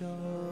shine.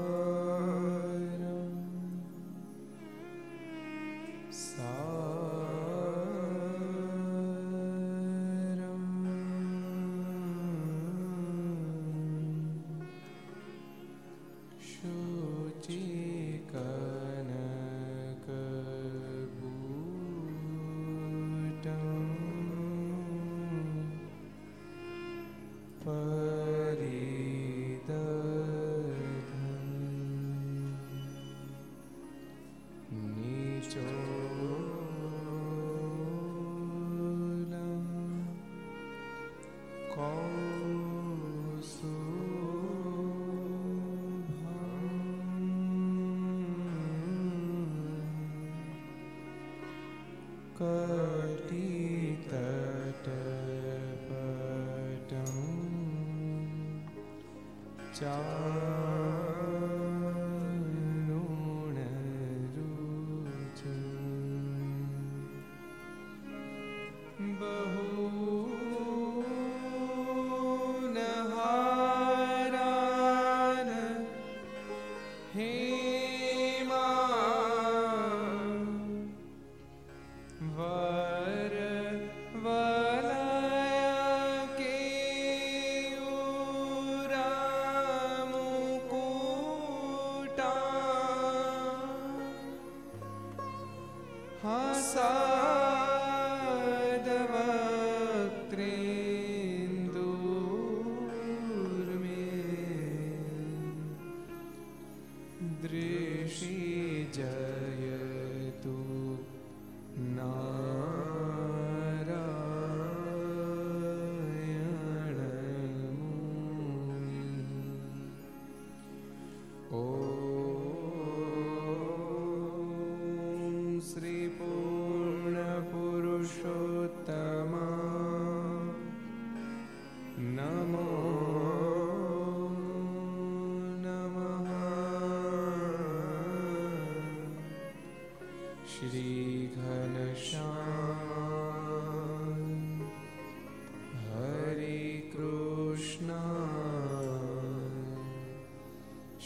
Ciao.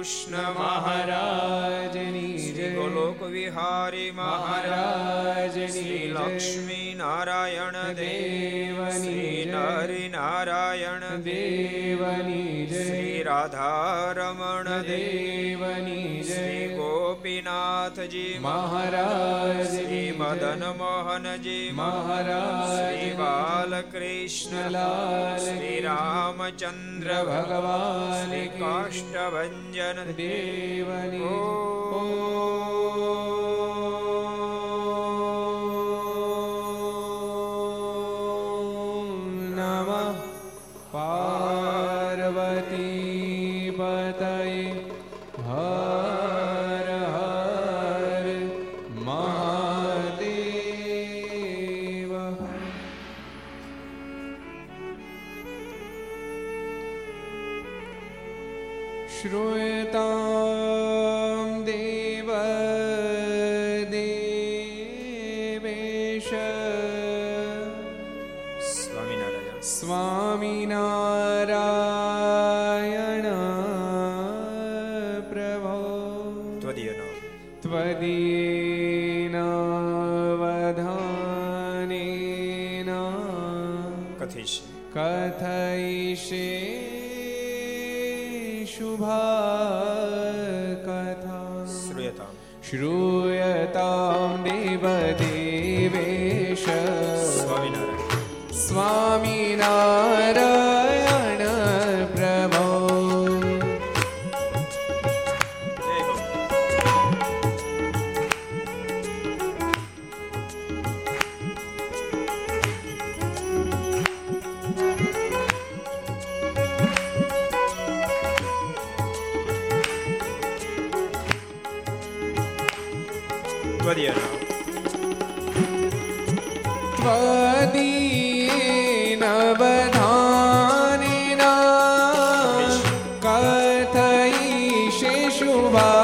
Krishna મહારાજની જય ગોલોક વિહારી મહારાજની લક્ષ્મી નારાયણ દેવની નરી નારાયણ દેવની શ્રી રાધારમણ દેવની શ્રી ગોપીનાથજી મહારાજ શ્રી મદન મોહનજી મહારાજ શ્રી બાલકૃષ્ણલાલ શ્રી રામચંદ્ર ભગવાન કાષ્ટભન દેવની ત્વદીય તુવા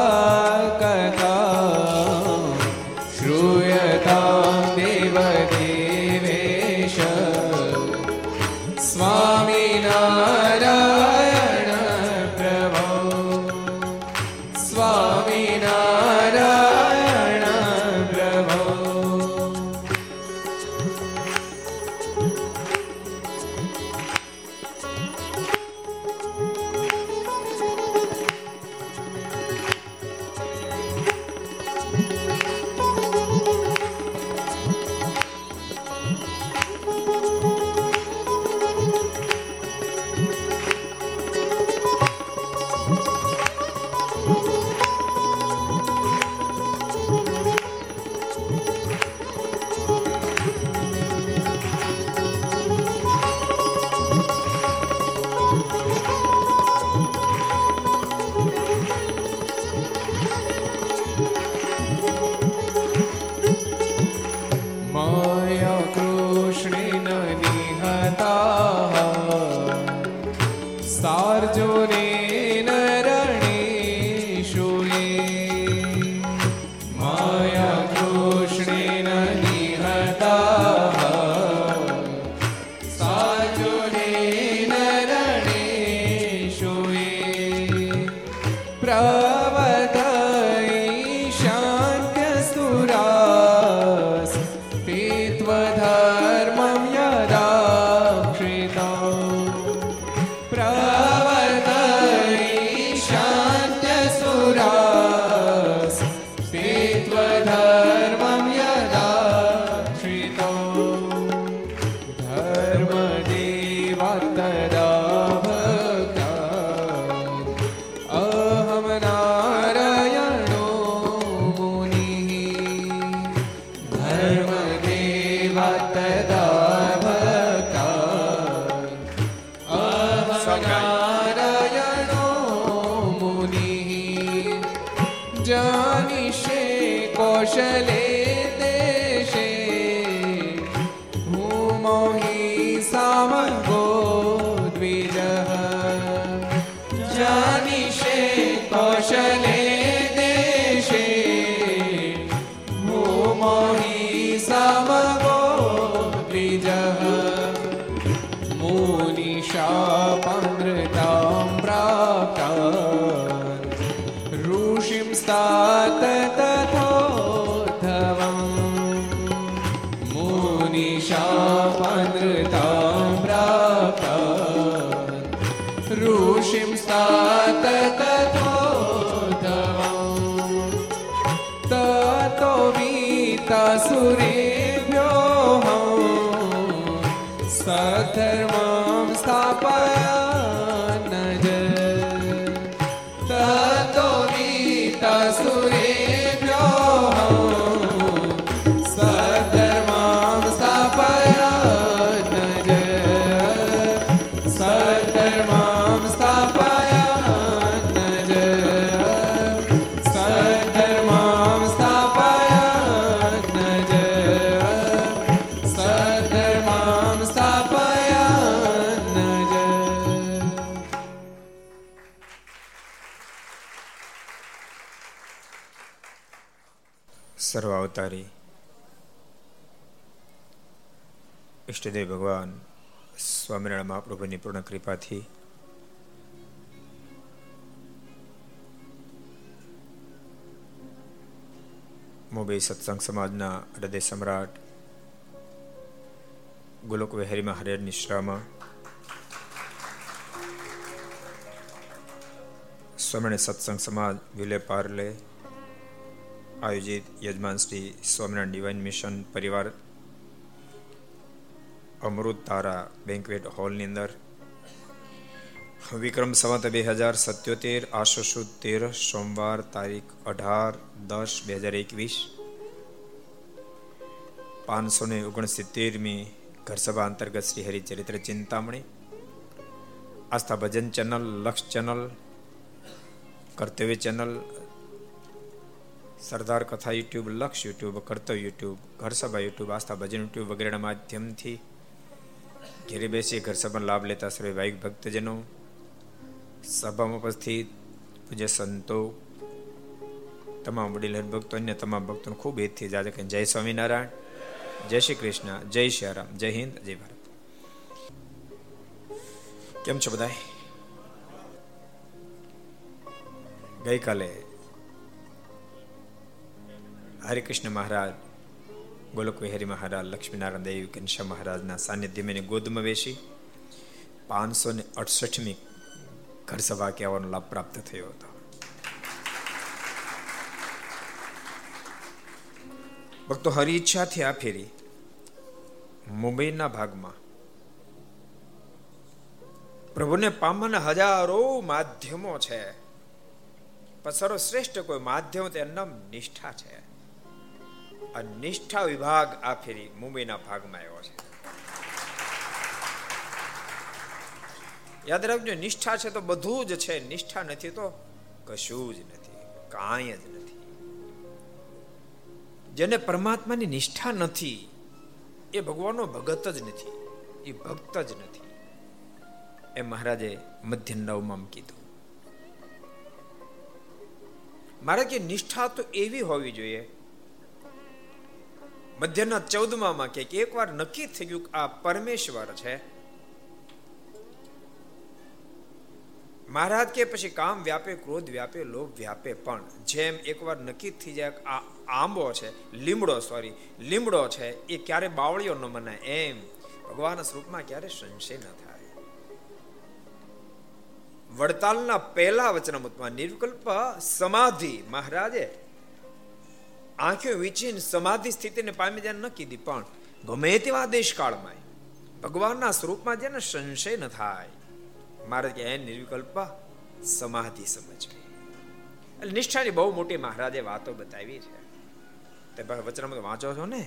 Mama. અવતારી. ઈષ્ટદેવ ભગવાન સ્વામિનારાયણ મહાપ્રભુની પૂર્ણ કૃપાથી મુંબઈ સત્સંગ સમાજના હૃદય સમ્રાટ ગોલોક વિહારીમાં મહારાજ નિશ્રામાં સ્વામિનારાયણ સત્સંગ સમાજ વિલે પાર્લે આયોજિત યજમાન શ્રી સ્વામિનારાયણ ડિવાઇન મિશન પરિવાર અમૃત તારા બેન્કવેટ હોલની અંદર. વિક્રમ સંવત બે હજાર સત્યોતેર આશો તેર, સોમવાર તારીખ અઢાર દસ બે હજાર એકવીસ. પાંચસો ને ઓગણસિત્તેરમી ઘરસભા અંતર્ગત Shri Haricharitra Chintamani. Aastha Bhajan channel, Laksh channel, Kartavya channel Sardar Katha YouTube, Laksh YouTube, Kartavya YouTube, ઘર સભા યુટ્યુબ, આસ્થા ભજન યુટ્યુબ વગેરેના માધ્યમથી ઘેરે બેસી ઘર સભાનો લાભ લેતા સર્વે ભાઈક ભક્તજનો. સભામાં ઉપસ્થિત પૂજ્ય સંતો, તમામ વડીલ ભક્તો અન્ય તમામ ભક્તોને ખૂબ હેતથી જાજે કે જય સ્વામિનારાયણ, જય શ્રી કૃષ્ણ, જય શ્રી રામ, જય હિન્દ, જય ભારત. કેમ છો બધા ગઈકાલે હરિકૃષ્ણ મહારાજ ગોલક વિહારી મહારાજ લક્ષ્મીનારાયણ દેવ ઘનશ્યામ મહારાજના સાનિધ્યમાં ગોદમાં બેસી પાંચસો ને અડસઠમી ઘર સભા કહેવાનો લાભ પ્રાપ્ત થયો હતો ભક્તો હરી ઈચ્છાથી આ ફેરી મુંબઈના ભાગમાં પ્રભુને પામવાના હજારો માધ્યમો છે પણ સર્વશ્રેષ્ઠ કોઈ માધ્યમ તે નામ નિષ્ઠા છે આ નિષ્ઠા વિભાગ આ ફેરી મુંબઈના ભાગમાં આવ્યો છે. યાદ રાખજો, નિષ્ઠા છે તો બધું જ છે. નિષ્ઠા નથી તો કશું જ નથી, કાંઈ જ નથી. જેને પરમાત્માની નિષ્ઠા નથી, એ ભગવાનનો ભગત જ નથી, એ ભક્ત જ નથી. એ મહારાજે મધ્ય નવમાં કીધું. મારે કે નિષ્ઠા તો એવી હોવી જોઈએ મધ્યના ચૌદમાં કે એકવાર નક્કી થઈ ગયું આ પરમેશ્વર છે. મહારાજ કે પછી કામ વ્યાપે, ક્રોધ વ્યાપે, લોભ વ્યાપે, પણ જેમ એકવાર નક્કી થઈ જાય આ આંબો છે, લીમડો સોરી લીમડો છે, એ ક્યારે બાવળીઓ ન મનાય, એમ ભગવાન સ્વરૂપમાં ક્યારે સંશય ન થાય. વડતાલના પહેલા વચનામૃતમાં નિર્વિકલ્પ સમાધિ મહારાજે આંખો વીંચીને સમાધિ સ્થિતિને પામી જાય ન કીધી, પણ ગમે તેવા દેશકાળમાં ભગવાનના સ્વરૂપમાં જેને સંશય ન થાય, મારે કે નિર્વિકલ્પ, સમાધિ સમજવી. એટલે નિષ્ઠાની બહુ મોટી મહારાજે વાતો બતાવી છે. તે વચનામૃત વાંચો છો ને?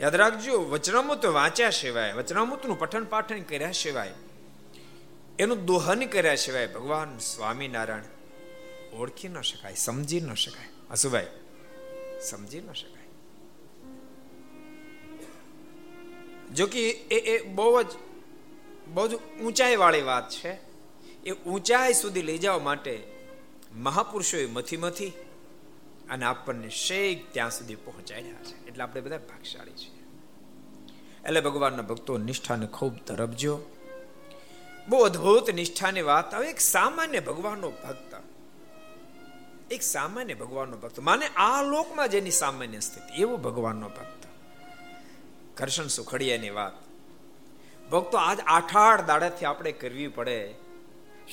યાદ રાખજો, વચનામૃત વાંચ્યા સિવાય, વચનામૃતનું પઠન પાઠન કર્યા સિવાય, એનું દોહન કર્યા સિવાય ભગવાન સ્વામિનારાયણ ઓળખી ન શકાય, સમજી ન શકાય. હસુભાઈ સમજી ન શકાય. જો કે એ એ બહુ જ બહુ જ ઊંચાઈ વાળી વાત છે. એ ઊંચાઈ સુધી લઈ જવા માટે મહાપુરુષોએ મથી મથી અને આપણને શેક ત્યાં સુધી પહોંચાડ્યા છે. એટલે આપણે બધા ભાગશાળી છીએ. એટલે ભગવાનના ભક્તો નિષ્ઠાને ખૂબ તરફજો બહુ અદ્ભુત નિષ્ઠાની વાત. આવે એક સામાન્ય ભગવાનનો ભક્ત એક સામાન્ય ભગવાનનો ભક્ત. માને આ લોકમાં જેની સામાન્ય સ્થિતિ, એવો ભગવાનનો ભક્ત. કરશન સુખડિયાની વાત. ભક્તો આજ આઠ આઠ દાડાથી આપણે કરવી પડે.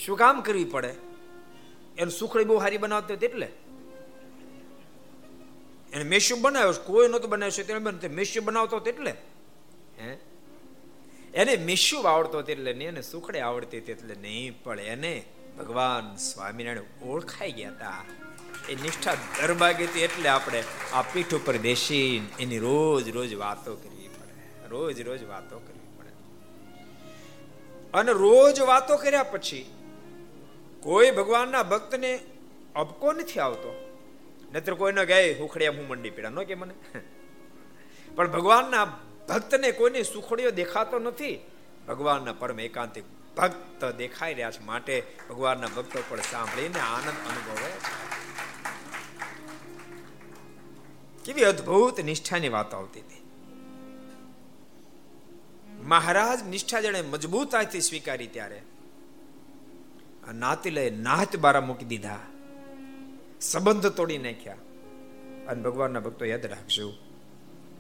શું કામ કરવી પડે? એનું સુખડી બહુ સારી હતી એટલે એને મેસ્યુ બનાવ્યો કોઈ નહોતું છે તેને બનતો મેસ્યુ બનાવતો એટલે હે? એને મેસ્યુ આવડતો એટલે નહીં, એને સુખડે આવડતી હતી એટલે નહીં, પણ એને ભગવાન સ્વામિનારાયણ ઓળખાઈ ગયા હતા. એ નિષ્ઠા દરબાગી હતી એટલે આપણે આ પીઠ ઉપર બેસીને એની રોજ રોજ વાતો કરવી પડે. રોજ રોજ વાતો કરવી પડે. અને રોજ વાતો કર્યા પછી કોઈ ભગવાનના ભક્તને અબકો નથી આવતો. નહીતર કોઈને ગાય હુખડિયા હું મંડી પીડા. ન કે મને. પણ ભગવાનના ભક્તને કોઈની સુખડીઓ દેખાતો નથી. ભગવાનના પરમ એકાંતિક ભક્ત દેખાઈ રહ્યા છે માટે ભગવાનના ભક્તો પણ સાંભળીને આનંદ અનુભવે કેવી અદ્ભુત નિષ્ઠાની વાત આવતી હતી. મહારાજ નિષ્ઠા જેણે મજબૂતાઈથી સ્વીકારી ત્યારે આ નાતી લઈ નાત બારા મૂકી દીધા. સંબંધ તોડી નાખ્યા. અને ભગવાનના ભક્તો યાદ રાખજો.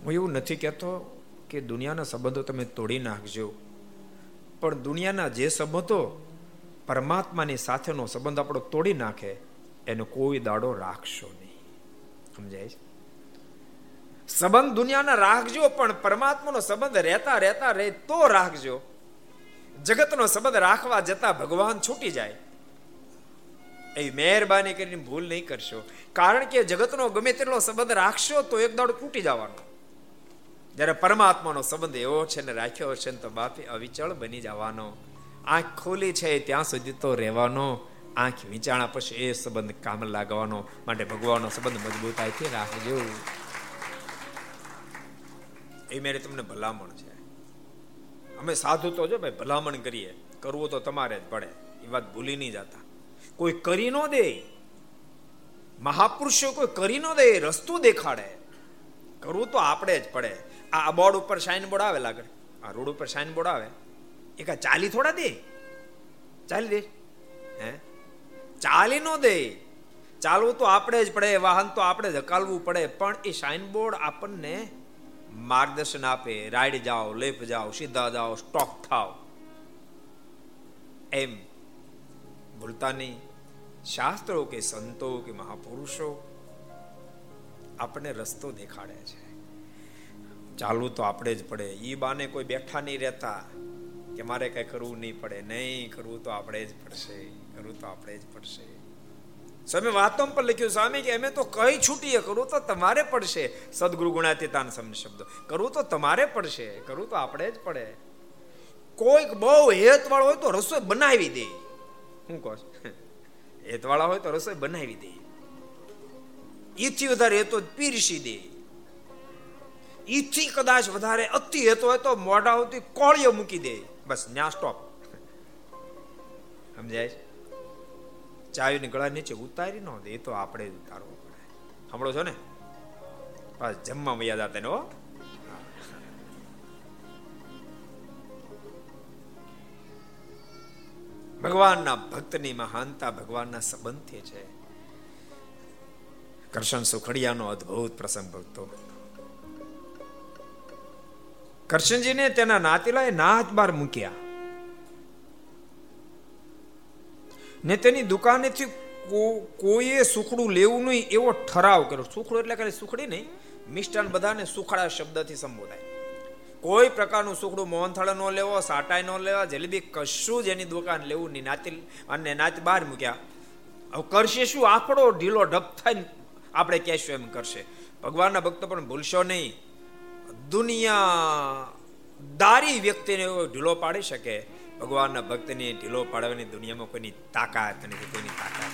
હું એવું નથી કહેતો કે દુનિયાના સંબંધો તમે તોડી નાખજો. પણ દુનિયાના જે સંબંધો પરમાત્માની સાથેનો સંબંધ આપણો તોડી નાખે, એનો કોઈ દાડો રાખશો નહીં. સમજાય છે? સંબંધ દુનિયાના રાખજો, પણ પરમાત્માનો સંબંધ રહેતા રહેતા રહે તો રાખજો. જગતનો સંબંધ રાખવા જતા ભગવાન છૂટી જાય. એ મહેરબાની કરીને ભૂલ નહીં કરશો. કારણ કે જગતનો ગમે તેટલો સંબંધ રાખશો તો એક દાડો તૂટી જવાનો. જ્યારે પરમાત્માનો સંબંધ એવો છે ને રાખ્યો છે ને તો બાપે અવિચળ બની જવાનો. આંખ ખોલી છે ત્યાં સુધી તો રહેવાનો. આંખ વિચારણા પછી એ સંબંધ કામ લાગવાનો. માટે ભગવાનનો સંબંધ મજબૂતાઈથી રાખજો. એ મેરે તમને ભલામણ છે. અમે સાધુ તો જો ભાઈ ભલામણ કરીએ. કરવું તો તમારે જ પડે. એ વાત ભૂલી નહીં જતા. કોઈ કરી ન દે. મહાપુરુષો કોઈ કરી ન દે. રસ્તો દેખાડે. કરવું તો આપણે જ પડે. આ બોર્ડ ઉપર સાઇન બોર્ડ આવે લાગે. આ રોડ ઉપર સાઇન બોર્ડ આવે. એ કા ચાલી થોડા દે. ચાલી દે. હે? ચાલી નો દે. ચાલવું તો આપણે જ પડે, વાહન તો આપણે ધકાલવું પડે, પણ એ સાઇન બોર્ડ આપણને માર્ગદર્શન આપે. રાઈડ જાઓ, લેફ જાઓ, સીધા જાઓ સ્ટોક થાવ એમ. ભૂલતા નહીં. શાસ્ત્રો કે સંતો કે મહાપુરુષો આપણને રસ્તો દેખાડે છે. ચાલવું તો આપણે જ પડે. એ બાને કોઈ બેઠા નહીં રહેતા કે મારે કઈ કરવું નહીં પડે. નહીં, કરવું તો આપણે જ પડશે. કરવું તો આપણે જ પડશે. સ્વામી વાતો પર લખ્યું, સ્વામી, કે અમે તો કઈ છૂટીએ, કરવું તો તમારે પડશે. સદગુરુ ગુણાતીતાન સમ શબ્દ. કરવું તો તમારે પડશે. કરવું તો આપણે જ પડે. કોઈક બહુ હેત વાળો હોય તો રસોઈ બનાવી દે. હું કહો હેત વાળા હોય તો રસોઈ બનાવી દે. ઈથી વધારે હેતો પીરસી દે. ઈથી કદાચ વધારે અતિ હેતો હોય તો મોઢા હોતી કોળીઓ મૂકી દે. બસ, ન્યા સ્ટોપ સમજાય ચાવીને ગળા નીચે ઉતારી ન દે, એ તો આપણે ઉતારવું પડે. સાંભળો છો ને? બસ, જમવા યાદ હતા ને હો. ભગવાનના ભક્તની મહાનતા ભગવાનના સંબંધથી છે. કરશન સુખડિયાનો અદ્ભુત પ્રસંગ ભક્તો. કરશનજીને તેના નાતીલાએ નાથ બાર મૂક્યા. ને તેની દુકાનેથી કોઈએ સુખડું લેવું નહીં એવો ઠરાવ કર્યો. સુખડું એટલે ખાલી સુખડી નહીં, મિષ્ટાન બધાને સુખડા શબ્દથી સંબોધાય. કોઈ પ્રકારનું સુખડું મોહનથાળ ન લેવો સાટાઈ ન લેવા, જલેબી કશું જ એની દુકાન લેવું નહીં. નાતી અને નાત બહાર મૂક્યા. હવે કરશે શું? આપણો ઢીલો ઢપ થઈને આપણે કહેશું એમ કરશે. ભગવાનના ભક્તો પણ ભૂલશો નહીં. દુનિયા દારી વ્યક્તિને ઢીલો પાડી શકે? ભગવાનના ભક્તને ઢીલો પાડવાની દુનિયામાં કોઈની તાકાત નથી કોઈની તાકાત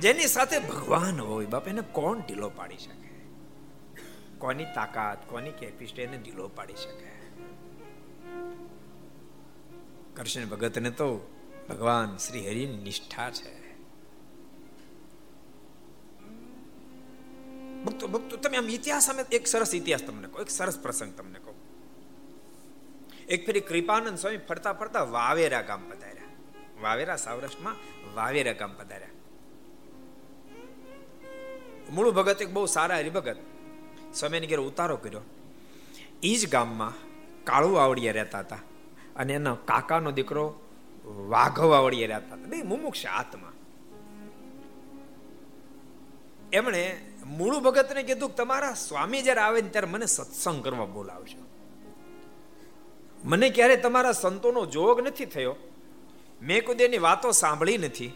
જેની સાથે ભગવાન હોય, બાપ એને કોણ ઢીલો પાડી શકે? કોની તાકાત, કોની કેપિસ્ટ એને ઢીલો પાડી શકે? કૃષ્ણ ભગતને તો ભગવાન શ્રી હરિની નિષ્ઠા છે. ભક્તો ભક્તો, તમે આમ ઇતિહાસ અમે એક સરસ ઇતિહાસ તમને કહો, એક સરસ પ્રસંગ તમને કહું. એક ફેરી કૃપાનંદ સ્વામી ફરતા ફરતા વાવેરા ગામ પધાર્યા. વાવેરા સૌરાષ્ટ્રમાં વાવેરા ગામ પધાર્યા. મૂળ ભગત એક બહુ સારા હરિભગત. સ્વામીને ઘેર ઉતારો કર્યો. એ જ ગામમાં કાળુ આવડિયા રહેતા હતા અને એના કાકાનો દીકરો વાઘવ આવડિયા રહેતા હતા. બે મુમુક્ષ આત્મા. એમણે મૂળ ભગતને કીધું તમારા સ્વામી જ્યારે આવે ને ત્યારે મને સત્સંગ કરવા બોલાવજો. મને ક્યારે તમારા સંતોનો જોગ નથી થયો. મેં કોઈ એની વાતો સાંભળી નથી.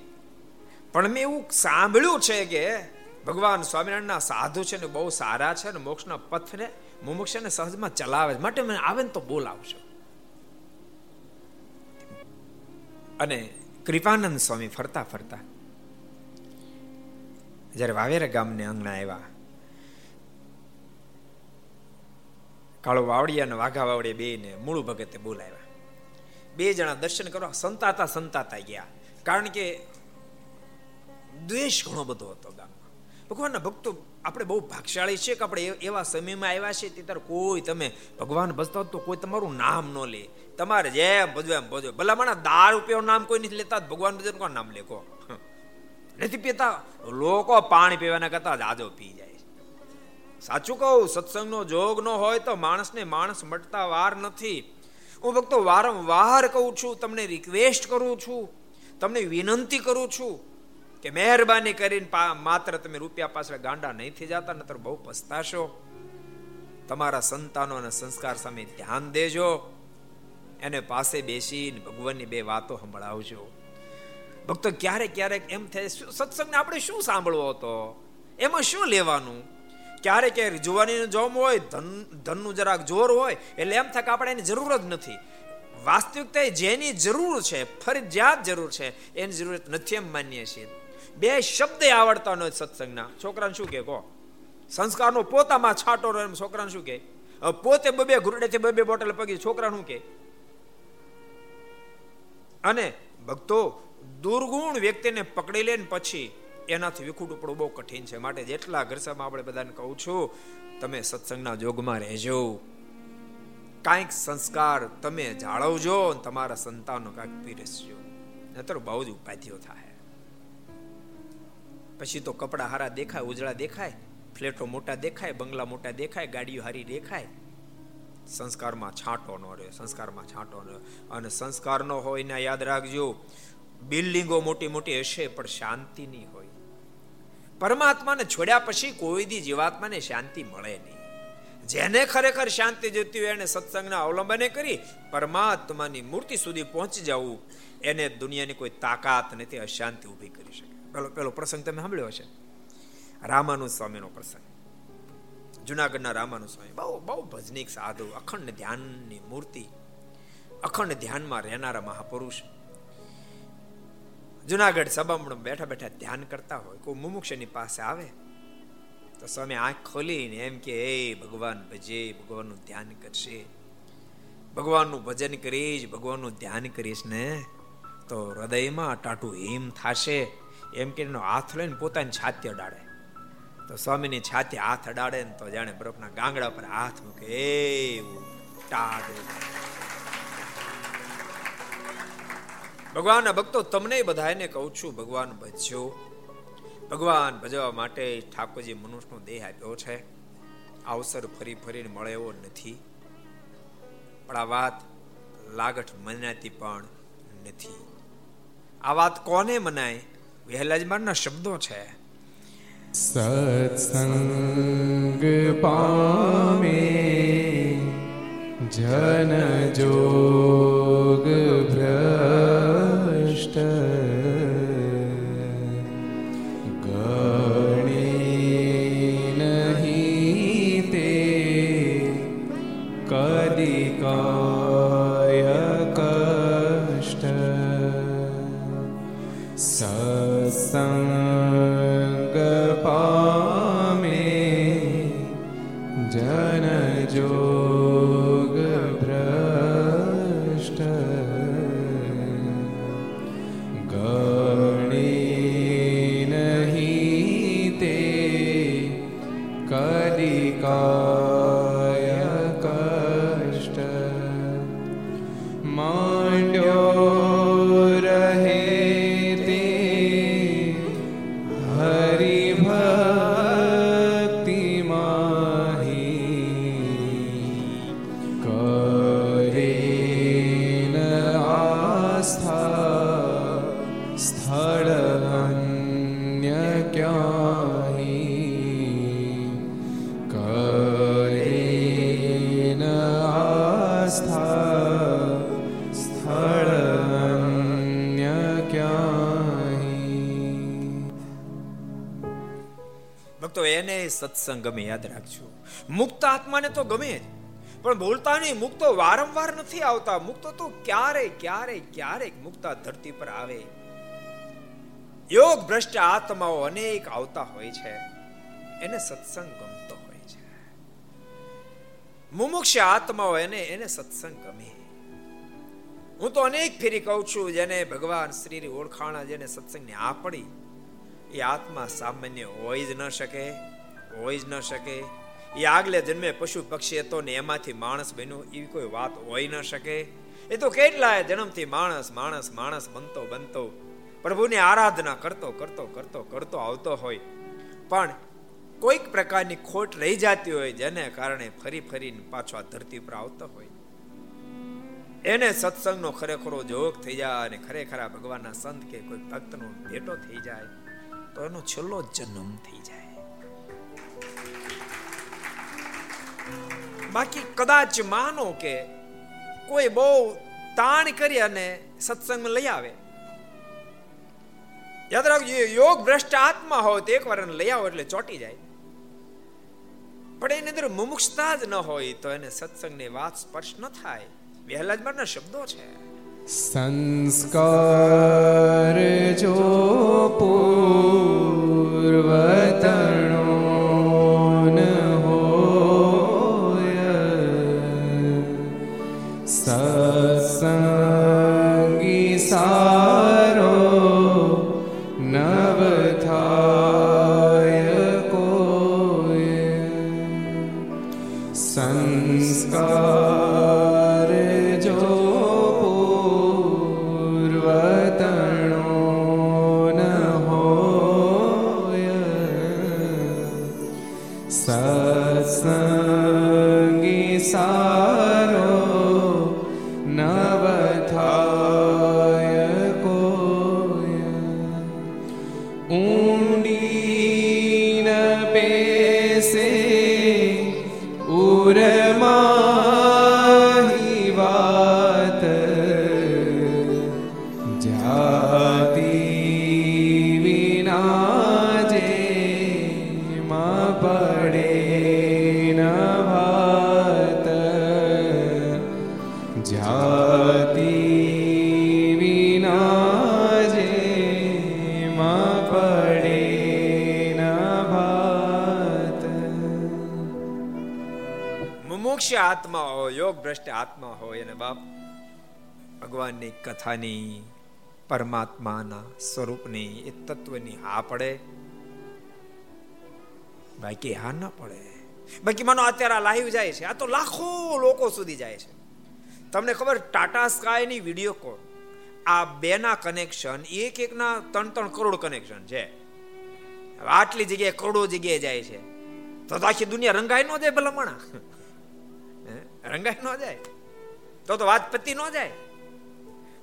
પણ મેં એવું સાંભળ્યું છે કે ભગવાન સ્વામિનારાયણના સાધુ છે ને બહુ સારા છે ને મોક્ષના પથને મુમુક્ષને સહજમાં ચલાવે માટે મને આવે ને તો બોલાવશો અને કૃપાનંદ સ્વામી ફરતા ફરતા જ્યારે વાવેરા ગામને આંગણા આવ્યા કાળો વાવડિયા અને વાઘા વાવડિયા બે ને મૂળ ભગતે બોલાવ્યા. બે જણા દર્શન કરવા સંતાતા સંતાતા ગયા. કારણ કે દ્વેષ ઘણો બધો હતો ગામમાં. ભગવાનના ભક્તો આપણે બહુ ભાગશાળી છે કે આપણે એવા સમયમાં આવ્યા છે ત્યારે કોઈ તમે ભગવાન ભજતા તો કોઈ તમારું નામ ન લે. તમારે જેમ ભજવે એમ ભજવે ભલા મને દાળ પીવાનું નામ કોઈ નથી લેતા, ભગવાન ભજન કોણ નામ લેખો નથી પીતા. લોકો પાણી પીવાના કરતા જાજો પી જાય સાચું કહું, સત્સંગનો જોગ ન હોય તો માણસને માણસ મટતા વાર નથી. હું ભક્તો વારંવાર કહું છું, તમને રિક્વેસ્ટ કરું છું, તમને વિનંતી કરું છું કે મહેરબાની કરીને માત્ર તમે રૂપિયા પાછળ ગાંડા નહીં થઈ જતા નતર બહુ પસ્તાશો. તમારા સંતાનો અને સંસ્કાર સામે ધ્યાન દેજો. એને પાસે બેસીને ભગવાનની બે વાતો સંભળાવજો. ભક્તો ક્યારેક ક્યારેક એમ થાય સત્સંગને આપણે શું સાંભળવો હતો? એમાં શું લેવાનું? ક્યારેક ક્યારેક જોવાની જોમ હોય, ધન, ધનનું જરાક જોર હોય, એટલે એમ થાય કે આપણે એની જરૂર જ નથી. વાસ્તવિકતા જેની જરૂર છે, ફરજિયાત જરૂર છે, એની જરૂરત નથી એમ માનીએ છીએ. બે શબ્દ આવડતા ન સત્સંગના. છોકરાને શું કે, કહો. સંસ્કારનો પોતામાં છાંટો રહે છોકરાને શું કે? પોતે બબે ઘૂરડેથી બબે બોટલ પગી છોકરા શું કે? અને ભક્તો દુર્ગુણ વ્યક્તિને પકડી લે પછી એનાથી વિખુટ પડવું બહુ કઠિન છે. માટે જેટલા ઘરસામાં આપણે બધાને કહું છું, તમે સત્સંગના જોગમાં રહેજો. કાંઈક સંસ્કાર તમે જાળવજો તમારા સંતાનો કાંઈક પીરસજો. નતર બહુ જ ઉપાધિઓ થાય. પછી તો કપડા હારા દેખાય, ઉજળા દેખાય, ફ્લેટો મોટા દેખાય, બંગલા મોટા દેખાય, ગાડીઓ હારી દેખાય. સંસ્કારમાં છાંટો ન રહ્યો, સંસ્કારમાં છાંટો ન રહ્યો. અને સંસ્કાર ન હોય ને યાદ રાખજો. બિલ્ડિંગો મોટી મોટી હશે, પણ શાંતિ નહીં હોય. પરમાત્માને છોડ્યા પછી કોઈ દી જીવાત્માને શાંતિ મળે નહીં. જેને ખરેખર શાંતિ જોતી હોય એને સત્સંગના અવલંબને કરી પરમાત્માની મૂર્તિ સુધી પહોંચી જવું, એને દુનિયાની કોઈ તાકાત નથી અશાંતિ ઊભી કરી શકે. પેલો પેલો પ્રસંગ તમે સાંભળ્યો હશે? રામાનુ સ્વામીનો પ્રસંગ. જુનાગઢના રામાનુ સ્વામી બહુ બહુ ભજનિક સાધુ, અખંડ ધ્યાનની મૂર્તિ, અખંડ ધ્યાનમાં રહેનારા મહાપુરુષ. જુનાગઢ સભામાં બેઠા બેઠા ધ્યાન કરતા હોય, કોઈ મુમુક્ષની પાસે આવે, તો સ્વામી આંખ ખોલીને એમ કે, એ ભગવાન, ભજે, ભગવાનનું ધ્યાન કરશે. ભગવાનનું ભજન કરીશ, ભગવાનનું ધ્યાન કરીશ ને, તો હૃદયમાં ટાટું હિમ થશે. એમ કે એનો હાથ લઈને પોતાની છાતી અડાડે. તો સ્વામીની છાતી હાથ અડાડે ને તો જાણે બરફના ગાંગડા પર હાથ મૂકે, એવું ટાઢું ભગવાનના ભક્તો, તમને બધાને કહું છું, ભગવાન ભજ્યો ભગવાન ભજવા માટે ઠાકોરજી મનુષ્યનો દેહ આપ્યો છે. અવસર ફરી ફરીને મળે એવો નથી. પણ આ વાત લાગઠ મનાતી પણ નથી. આ વાત કોને મનાય? વહેલાજમાનના શબ્દો છે. સત્સંગ પામે, જન જોગ ભ્રષ્ટ ભક્તો, એને સત્સંગ ગમે યાદ રાખજો. મુક્ત આત્માને તો ગમે જ, પણ બોલતા નહીં. મુક્તો વારંવાર નથી આવતા. મુક્તો તો ક્યારે ક્યારે ક્યારેક મુક્તા ધરતી પર આવે. યોગ ભ્રષ્ટ આત્માઓ અનેક આવતા હોય છે. એને સત્સંગ છે મુમુક્ષ આત્માઓ એને એને સત્સંગ ગમે. હું તો અનેક ફેરી કહું છું, જેને ભગવાન શ્રીની ઓળખાણા, જેને સત્સંગની આ પડી એ આત્મા સામાન્ય હોય જ ન શકે, હોય જ ન શકે. એ આગલે જન્મે પશુ પક્ષી હતો ને એમાંથી માણસ બન્યો એવી કોઈ વાત હોય ન શકે. એ તો કેટલાય જન્મથી માણસ માણસ માણસ બનતો બનતો, પ્રભુની આરાધના કરતો કરતો કરતો કરતો આવતો હોય. પણ કોઈક પ્રકારની ખોટ રહી જતી હોય જેને કારણે ફરી ફરીને પાછો આ ધરતી પર આવતો હોય. એને સત્સંગનો ખરેખરો જોગ થઈ જાય અને ખરેખરા ભગવાનના સંત કે કોઈ ભક્તનો ભેટો થઈ જાય, તો એનો છેલ્લો જન્મ થઈ જાય. બાકી કદાચ માનો કે કોઈ બહુ તાણ કરી અને સત્સંગમાં લઈ આવે. યાદ રાખજો યોગ ભ્રષ્ટ આત્મા હોય તો એકવાર લઈ આવો એટલે ચોટી જાય. પણ એની અંદર મુમુક્ષતા જ ન હોય તો એને સત્સંગની વાત સ્પર્શ ન થાય. વહેલા શબ્દો છે. સંસ્કાર જો પૂર્વતણો વિના જે માં પડે ન ભાત જાતિ વિના જે માં પડે ન ભાત મુમુક્ષ આત્મા હોય, યોગ ભ્રષ્ટ આત્મા હોય અને બાપ ભગવાનની કથાની પરમાત્માના સ્વરૂપની, એ તત્વની હા પડે? બાકી હા ના પડે. બાકી માનો અત્યારે આ લાઈવ જાય છે, આ તો લાખો લોકો સુધી જાય છે. તમને ખબર ટાટા સ્કાયની વીડિયો કોલ આ બેના કનેક્શન એક એકના ત્રણ ત્રણ કરોડ કનેક્શન છે. આટલી જગ્યાએ કરોડો જગ્યાએ જાય છે. તો આખી દુનિયા રંગાઈ ન જાય ભલામણા? રંગાઈ ન જાય. તો તો વાત પતી ન જાય.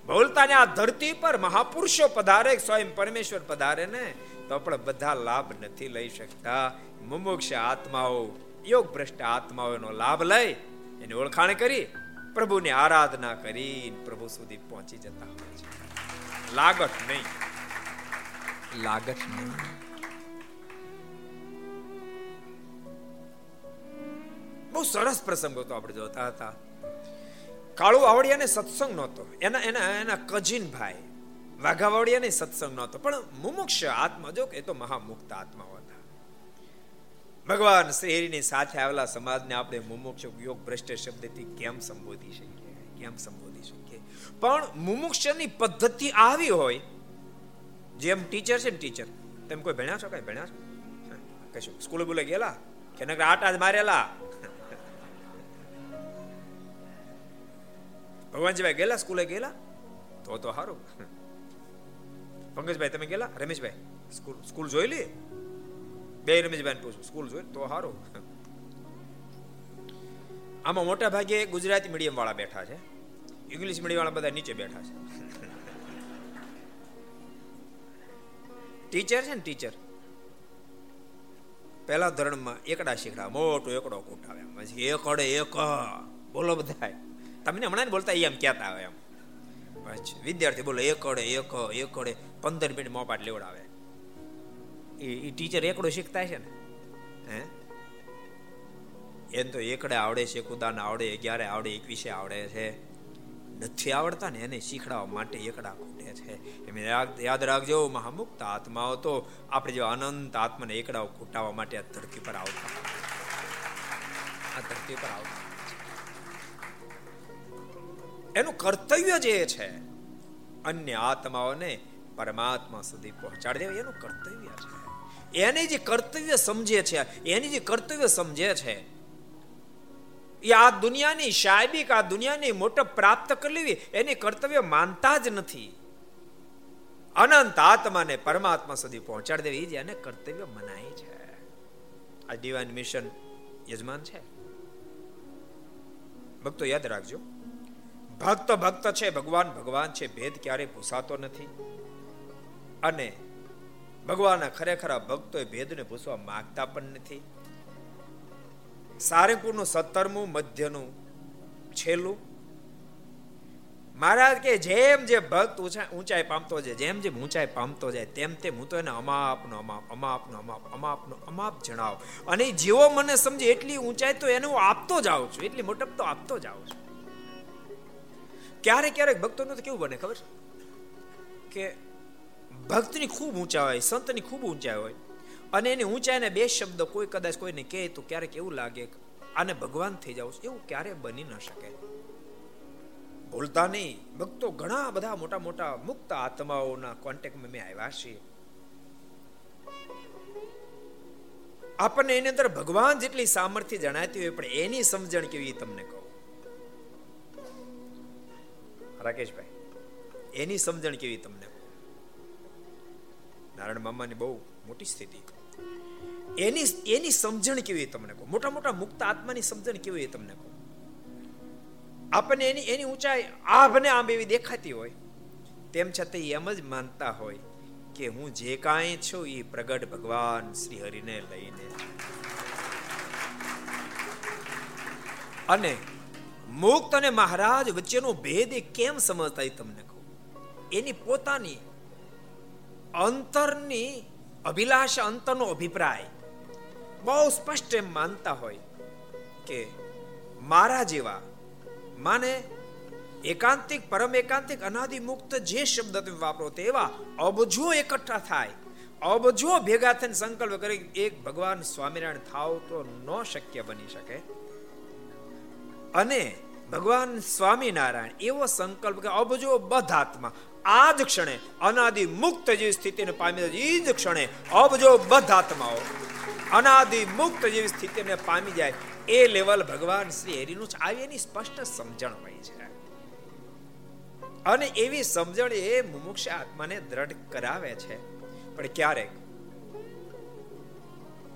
બોલતાને આ ધરતી પર મહાપુરુષો પધારે સ્વયં પરમેશ્વર પધારે ને તો આપણે બધા લાભ નથી લઈ શકતા. મુમુક્ષ આત્માઓ યોગ ભ્રષ્ટ આત્માઓનો લાભ લઈ એની ઓળખાણ કરી પ્રભુની આરાધના કરી પ્રભુ સુધી પહોંચી જતા હોય છે. લાગત નહીં. લાગત નહીં. બહુ સરસ પ્રસંગો તો આપણે જોતા હતા. કાળુ આવડિયાને સત્સંગ નહોતો. એના એના એના કજીન ભાઈ વાઘાવાડિયા સત્સંગ નહોતો. પણ મુમુક્ષ આત્મા જો એ તો મહામુક્ત આત્માઓ હતા. ભગવાન શ્રીની સાથે આવેલા સમાજને આપણે મુમુક્ષ યોગ ભ્રષ્ટ શબ્દથી કેમ સંબોધી શકીએ? કેમ સંબોધી શકીએ? પણ મુમુક્ષની પદ્ધતિ આવી હોય, જેમ ટીચર છે ને ટીચર તેમ કોઈ ભણ્યા છો? કઈ ભણ્યા છો? કશું. સ્કૂલે બોલે ગયેલા? કે નગર આટા જ મારેલા? ભગવાનજીભાઈ ગયેલા? સ્કૂલે ગયેલા? તો તો સારું પંકજભાઈ, તમે ગયેલા? રમેશભાઈ, સ્કૂલ સ્કૂલ જોઈ લે બે રમેશભાઈ પૂછું, સ્કૂલ જોઈ તો સારું આમાં મોટા ભાગે ગુજરાતી મીડિયમ વાળા બેઠા છે. ઇંગ્લિશ મીડિયમ વાળા બધા નીચે બેઠા છે. ટીચર છે ને ટીચર પહેલા ધોરણમાં એકડા શીખડા, મોટો એકડો કૂટાવે એકડે એક, બોલો બધા તમને હમણાં બોલતા એમ કહેતા આવે એમ. પછી વિદ્યાર્થી બોલો એકડે એક એકડે પંદર મિનિટ મોપાટ લેવડાવે. એ ટીચર એકડો શીખતા છે ને? હે? એમ તો એકડે આવડે છે, કુદાને આવડે અગિયારે આવડે એકવીસે આવડે છે. નથી આવડતા ને એને શીખડાવવા માટે એકડા ખૂટે છે. એમ યાદ રાખજો, મહામુક્ત આત્માઓ તો આપણે જો અનંત આત્માને એકડાઓ ખૂટાવવા માટે આ ધરતી પર આવતા. આ ધરતી પર આવતા. એનું કર્તવ્ય જે છે, અન્ય આત્માઓને પરમાત્મા સુધી પહોંચાડી દેવા, એનું કર્તવ્ય છે. એને જે કર્તવ્ય સમજે છે, એની જે કર્તવ્ય સમજે છે, એ આ દુનિયાની શાયબિક આ દુનિયાની મોટો પ્રાપ્ત કરી લેવી, એની કર્તવ્ય માનતા જ નથી. અનંત આત્માને પરમાત્મા સુધી પહોંચાડી દેવી જે એને કર્તવ્ય મનાય છે. આ ડિવાઇન મિશન યજમાન છે. ભક્તો યાદ રાખજો ભક્ત ભક્ત છે, ભગવાન ભગવાન છે, ભેદ ક્યારે ભૂસાતો નથી. અને ભગવાનના ખરેખર ભક્તો ભેદને ભૂસવા માંગતા પણ નથી. સારંગપુરનું સત્તરમું, મધ્યનું છેલ્લું. મહારાજ કે જેમ જે ભક્ત ઊંચાઈ પામતો જાય, જેમ જેમ ઊંચાઈ પામતો જાય, તેમ તેમ હું તો એને અમાપનો, અમાપ અમાપનો અમાપ અમાપનો, અમાપ જણાવ. અને જેવો મને સમજે એટલી ઊંચાઈ તો એને હું આપતો જાઉં છું, એટલી મોટપ તો આપતો જાઉં છું. ક્યારેક ક્યારેક ભક્તોનું તો કેવું બને ખબર કે ભક્તની ખૂબ ઊંચા હોય, સંતની ખૂબ ઊંચાઈ હોય, અને એની ઊંચાઈને બે શબ્દ કોઈ કદાચ કોઈને કહે તો ક્યારેક એવું લાગે આને ભગવાન થઈ જાવ એવું ક્યારે બની ન શકે. ભૂલતા નહીં. ભક્તો ઘણા બધા મોટા મોટા મુક્ત આત્માઓના કોન્ટેક્ટમાં મેં આવ્યા છીએ. આપણને એની અંદર ભગવાન જેટલી સામર્થ્ય જણાતી હોય, પણ એની સમજણ કેવી તમને કહું. રાકેશભાઈ, એની સમજણ કેવી તમને? નારાયણ મામાની બહુ મોટી સ્થિતિ. એની એની સમજણ કેવી તમને કહું? મોટા મોટા મુક્ત આત્માની સમજણ કેવી તમને કહું? આપણને એની એની ઊંચાઈ આભને આમ એવી દેખાતી હોય, તેમ છતાં એમ જ માનતા હોય કે હું જે કાંઈ છું એ પ્રગટ ભગવાન શ્રી હરિને લઈને. અને મુક્ત અને મહારાજ વચ્ચેનો ભેદ એ કેમ સમજતા એ તમને કહું? એની પોતાની અંતરની અભિલાષા, અંતરનો અભિપ્રાય બહુ સ્પષ્ટ એમ માનતા હોય કે મારા જેવા, માને એકાંતિક, પરમ એકાંતિક અનાદિ મુક્ત જે શબ્દ તમે વાપરો તેવા અબજો એકઠા થાય. અબજો ભેગા થઈને સંકલ્પ કરી એક ભગવાન સ્વામિનારાયણ થાવ તો ન શક્ય બની શકે. અને ભગવાન સ્વામિનારાયણ એવો સંકલ્પ કે અબજો બધાત્મા આ જ ક્ષણે અનાદિ મુક્ત જેવી સ્થિતિને પામી એ જ ક્ષણે અબજો બધાત્માઓ અનાદિ મુક્ત જેવી સ્થિતિને પામી જાય, એ લેવલ ભગવાન શ્રી હરિનું આવી એની સ્પષ્ટ સમજણ હોય છે. અને એવી સમજણ એ મુમુક્ષ આત્માને દ્રઢ કરાવે છે. પણ ક્યારેક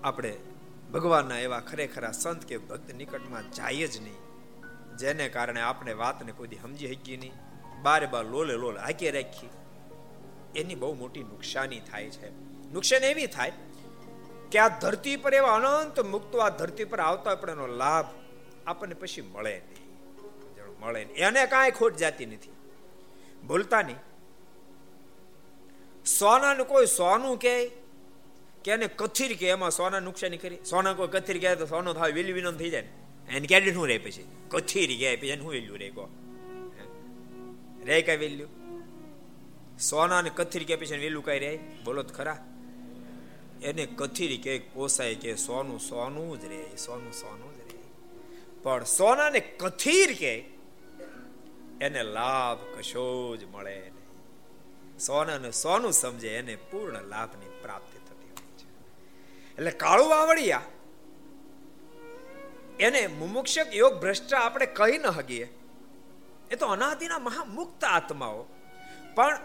આપણે ભગવાનના એવા ખરેખરા સંત કે ભક્ત નિકટમાં જાય જ નહીં. જેને કારણે આપણે વાતને કોઈ સમજી શકીએ નહીં. બારે બાર લોલે લોલ હાકી રાખી એની બહુ મોટી નુકસાની થાય છે. નુકસાન એવી થાય કે આ ધરતી પર એવા અનંત મુક્તો આ ધરતી પર આવતા પણ એનો લાભ આપણને પછી મળે નહીં. મળે નહીં. એને કાંઈ ખોટ જાતી નથી. ભૂલતા નહીં. સોનાનું કોઈ સોનું કે કે એને કથીર કે એમાં સોના નુકસાની કરી. સોના કોઈ કથીર કહે તો સોનો થાય વેલ્યુ વિનોન થઈ જાય એને ક્યારે શું રહે પછી? કથીર ગયા પછી એને શું વેલ્યુ રહે કહો. રે કઈ વેલ્યુ? સોના ને કથિરી કે પછી વેલું કઈ રે બોલો તો ખરા. એને કથિરી કે પોસાય કે સોનું સોનું જ રે સોનું સોનું જ રે પણ સોના ને કથીર કે એને લાભ કશો જ મળે સોના ને સોનું સમજે, એને પૂર્ણ લાભની પ્રાપ્તિ થતી હોય છે. એટલે કાળું વાવડિયા એને મુમુક્ષક યોગ ભ્રષ્ટ આપણે કહી ન હગીએ એ તો અનાદિના મહામુક્ત આત્માઓ. પણ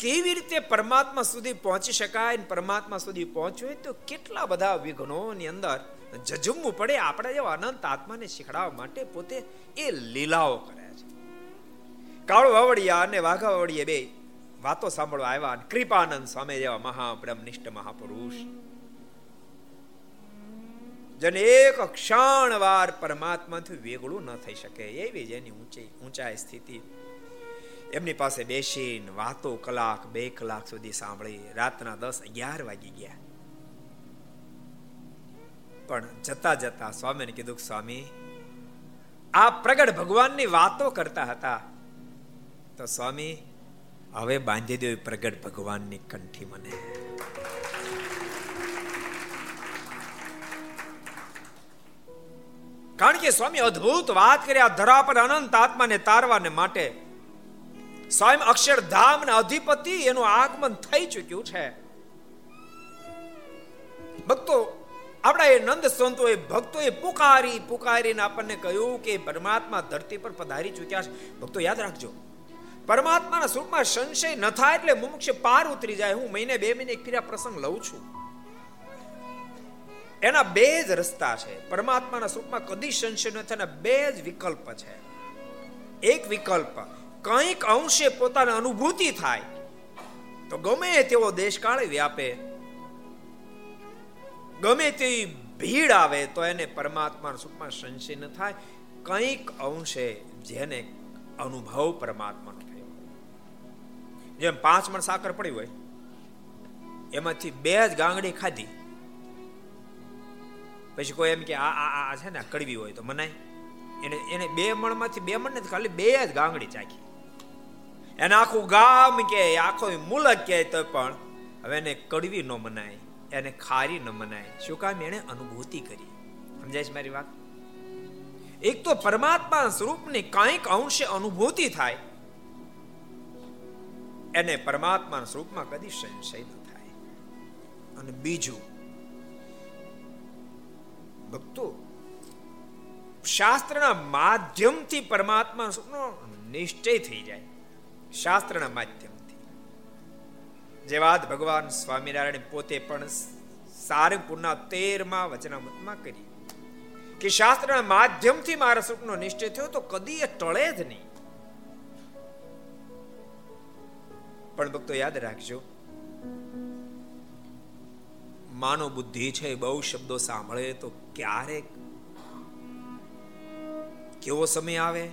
કેવી રીતે પરમાત્મા સુધી પહોંચી શકાય પરમાત્મા સુધી પહોંચવું તો કેટલા બધા વિઘ્નોની અંદર જજુમવું પડે આપણે જેવા અનંત આત્માને શીખડાવવા માટે પોતે એ લીલાઓ કરે છે. કાળો વાવડિયા અને વાઘા વાવડિયા બે વાતો સાંભળવા આવ્યા કૃપાનંદ સ્વામી જેવા મહાબ્રહ્મનિષ્ઠ મહાપુરુષ. જેને એક ક્ષણ વાર પરમાત્માથી વેગળું ન થઈ શકે. એવી જેની ઊંચી, ઊંચાઈ સ્થિતિ. એમની પાસે બેસીને વાતો, કલાક, બે કલાક સુધી સાંભળી રાતના દસ અગિયાર વાગી ગયા. પણ જતા જતા સ્વામીને કીધું સ્વામી, આ પ્રગટ ભગવાનની વાતો કરતા હતા. તો સ્વામી, હવે બાંધી દો પ્રગટ ભગવાનની કંઠી મને. કારણ કે સ્વામી અદ્ભુત વાત કર્યા ધરા પર અનંત આત્માને તારવાને માટે. સ્વયં અક્ષરધામ ના અધિપતિ એનું આગમન થઈ ચુક્યું છે. ભક્તો, આપણા એ નંદ સંતોએ, ભક્તોએ પુકારી, પુકારીને આપણને કહ્યું કે પરમાત્મા ધરતી પર પધારી ચુક્યા છે. ભક્તો, યાદ રાખજો. પરમાત્માના સ્વરૂપમાં સંશય ન થાય એટલે મુમુક્ષ પાર ઉતરી જાય. હું મહિને બે મહિને એક ફીરા પ્રસંગ લઉં છું. એના બે જ રસ્તા છે. પરમાત્માના સ્વરૂપમાં કદી સંશય ન થાય બે જ વિકલ્પ છે. એક વિકલ્પ, કંઈક અંશે પોતાને અનુભૂતિ થાય, તો ગમે તેવો દેશકાળ વ્યાપે. ગમે તેવી ભીડ આવે, તો એને પરમાત્માના સુખમાં સંશય ન થાય. કંઈક અંશે જેને અનુભવ પરમાત્માનો થયો. જેમ પાંચ મણ સાકર પડી હોય, એમાંથી બે જ ગાંગડી ખાધી. પછી કોઈ એમ કે, આ આ આ છે ને કડવી હોય તો મનાય. એને એને બે મણમાંથી, બે મણ ખાલી બે જ ગાંગડી ચાખી. એને આખું ગામ કે આખો મુલક કે તો પણ હવે એને કડવી ન મનાય, એને ખારી ન મનાય. શું કામ એને અનુભૂતિ કરી? સમજાય છે મારી વાત? એક તો પરમાત્મા સ્વરૂપની કંઈક અંશે અનુભૂતિ થાય. એને પરમાત્મા સ્વરૂપમાં કદી સંશય ન થાય. અને બીજું ભક્તો, શાસ્ત્રના માધ્યમથી પરમાત્મા સ્વરૂપનો નિશ્ચય થઈ જાય. શાસ્ત્રના માધ્યમથી. જે વાત ભગવાન સ્વામિનારાયણ પોતે પણ સારંગપુરના તેરમા વચનામૃતમાં કરી. કે શાસ્ત્રના માધ્યમથી મારા સુખનો નિશ્ચય થયો તો કદી એ ટળે જ નહીં. પણ ભક્તો યાદ રાખજો માનવ બુદ્ધિ છે, બહુ શબ્દો સાંભળે તો ક્યારેક કેવો સમય આવે?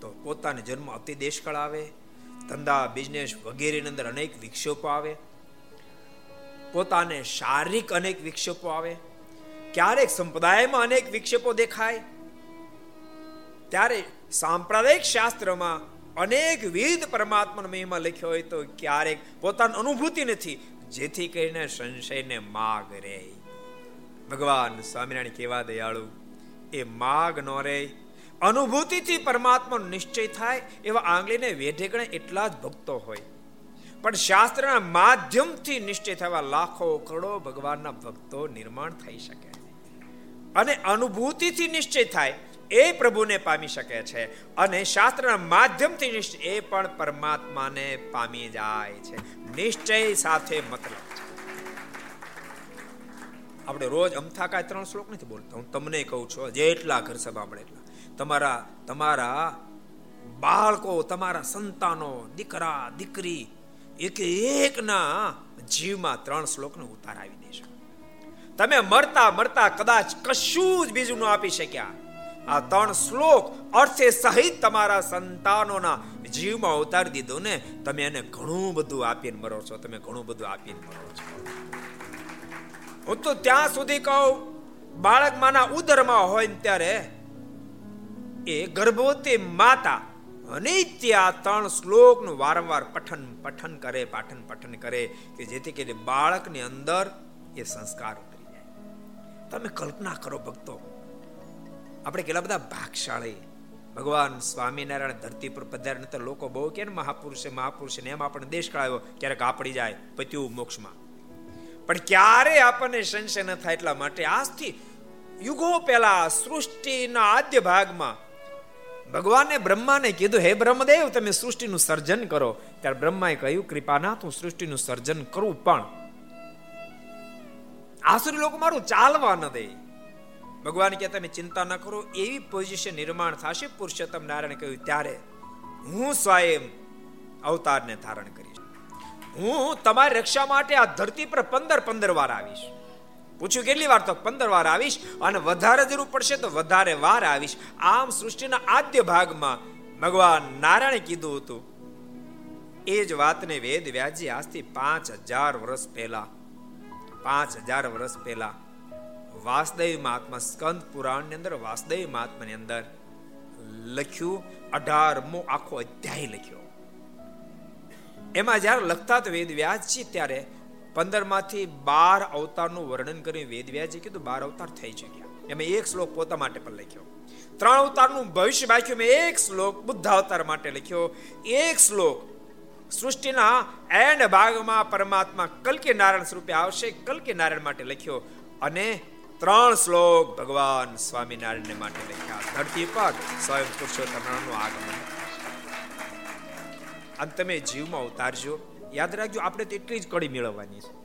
તો પોતાને જન્મ અતિ દેશકાળ આવે, ધંધા બિઝનેસ વગેરેની અંદર અનેક વિક્ષેપો આવે, પોતાને શારીરિક અનેક વિક્ષેપો આવે, ક્યારેક સંપ્રદાયમાં અનેક વિક્ષેપો દેખાય. ત્યારે સાંપ્રદાયિક શાસ્ત્રમાં અનેક વિધ પરમાત્માનો મહિમા લખ્યો હોય તો ક્યારેક પોતાની અનુભૂતિ નથી જેથી કરીને સંશયને માગ રે ભગવાન સ્વામિનારાયણ કેવા દયાળુ. એ માગ નો રે અનુભૂતિથી પરમાત્માનો નિશ્ચય થાય એવા આંગળીને વેઢે એટલા જ ભક્તો હોય. પણ શાસ્ત્રના માધ્યમથી નિશ્ચય થવા લાખો કરોડો ભગવાનના ભક્તો નિર્માણ થઈ શકે. અને અનુભૂતિથી નિશ્ચય થાય એ પ્રભુને પામી શકે છે અને શાસ્ત્રના માધ્યમથી નિશ્ચય એ પણ પરમાત્માને પામી જાય છે. નિશ્ચય સાથે મતલબ આપણે રોજ અમથા કાંઈ ત્રણ શ્લોક નથી બોલતા. હું તમને કહું છું જેટલા ઘર સભા મળે એટલા. તમારા તમારા બાળકો, તમારા સંતાનો, દીકરા, દીકરી એક એકના જીવમાં ત્રણ શ્લોકનો ઉતાર આવી દેશો. તમે મરતા મરતા કદાચ કશું જ બીજું ન આપી શક્યા. આ ત્રણ શ્લોક અર્થે સહિત તમારા સંતાનોના જીવમાં ઉતારી દીધો ને, તમે એને ઘણું બધું આપીને મરો છો, તમે ઘણું બધું આપીને મરો છો. હું તો ત્યાં સુધી કહું, બાળક માના ઉદરમાં હોય ને ત્યારે એ ગર્ભવતી માતા અનિત્ય આ ત્રણ શ્લોકનું વારંવાર પઠન પઠન કરે, પાઠન, પઠન કરે કે જેથી કરીને બાળકની અંદર એ સંસ્કાર ઉતરી જાય. તમે કલ્પના કરો ભક્તો આપણે કેટલા બધા ભાગશાળી. ભગવાન સ્વામિનારાયણ ધરતી પર પધાર્યા તો લોકો બહુ કે મહાપુરુષે મહાપુરુષે ને એમ આપણે દેશ કળાયો ક્યારેક આપડી જાય, પત્યું મોક્ષમાં. પણ ક્યારે આપણને સંશય ન થાય એટલા માટે આજથી યુગો પહેલા સૃષ્ટિના આદ્ય ભાગમાં ભગવાને બ્રહ્માને કીધું, હે બ્રહ્મદેવ, તમે સૃષ્ટિનું સર્જન કરો. ત્યારે બ્રહ્માએ કહ્યું કૃપાનાથ હું સૃષ્ટિનું સર્જન કરું પણ. આસુરી લોકો મારું ચાલવા ન દે. ભગવાન કે તમે ચિંતા ન કરો, એવી પોઝિશન નિર્માણ થશે, પુરુષોત્તમ નારાયણ કહ્યું, ત્યારે હું સ્વયં અવતારને ધારણ કરીશ. હું તમારી રક્ષા માટે આ ધરતી પર પંદર પંદર વાર આવીશ. પૂછ્યું કેટલી વાર? તો પંદર વાર આવીશ અને વધારે જરૂર પડશે તો વધારે વાર આવીશ. આમ સૃષ્ટિના આદ્ય ભાગમાં ભગવાન નારાયણે કીધું હતું, એ જ વાતને વેદ વ્યાજી આજથી પાંચ હજાર વર્ષ પહેલા, પાંચ હજાર વર્ષ પહેલા વાસુદેવ મહાત્મા સ્કંદ પુરાણની અંદર વાસુદેવ મહાત્માની અંદર લખ્યું, અઢારમો આખો અધ્યાય લખ્યો. એમાં જ્યારે લખતા તો વેદ વ્યાસજી ત્યારે પંદરમાંથી બાર અવતારનું વર્ણન કરી વેદ વ્યાસજી કીધું, બાર અવતાર થઈ ચુક્યા. એમાં એક શ્લોક પોતા માટે પણ લખ્યો. ત્રણ અવતારનું ભવિષ્ય બાક્યું મેં એક શ્લોક બુદ્ધ અવતાર માટે લખ્યો. એક શ્લોક, સૃષ્ટિના એન્ડ ભાગમાં પરમાત્મા કલકી નારાયણ સ્વરૂપે આવશે, કલકી નારાયણ માટે લખ્યો. અને ત્રણ શ્લોક ભગવાન સ્વામિનારાયણ માટે લખ્યા. ધરતી પર સ્વયં પુરુષોત્તમનું આગમન. અને તમે જીવમાં ઉતારજો. યાદ રાખજો, આપણે તો એટલી જ કડી મેળવવાની છે.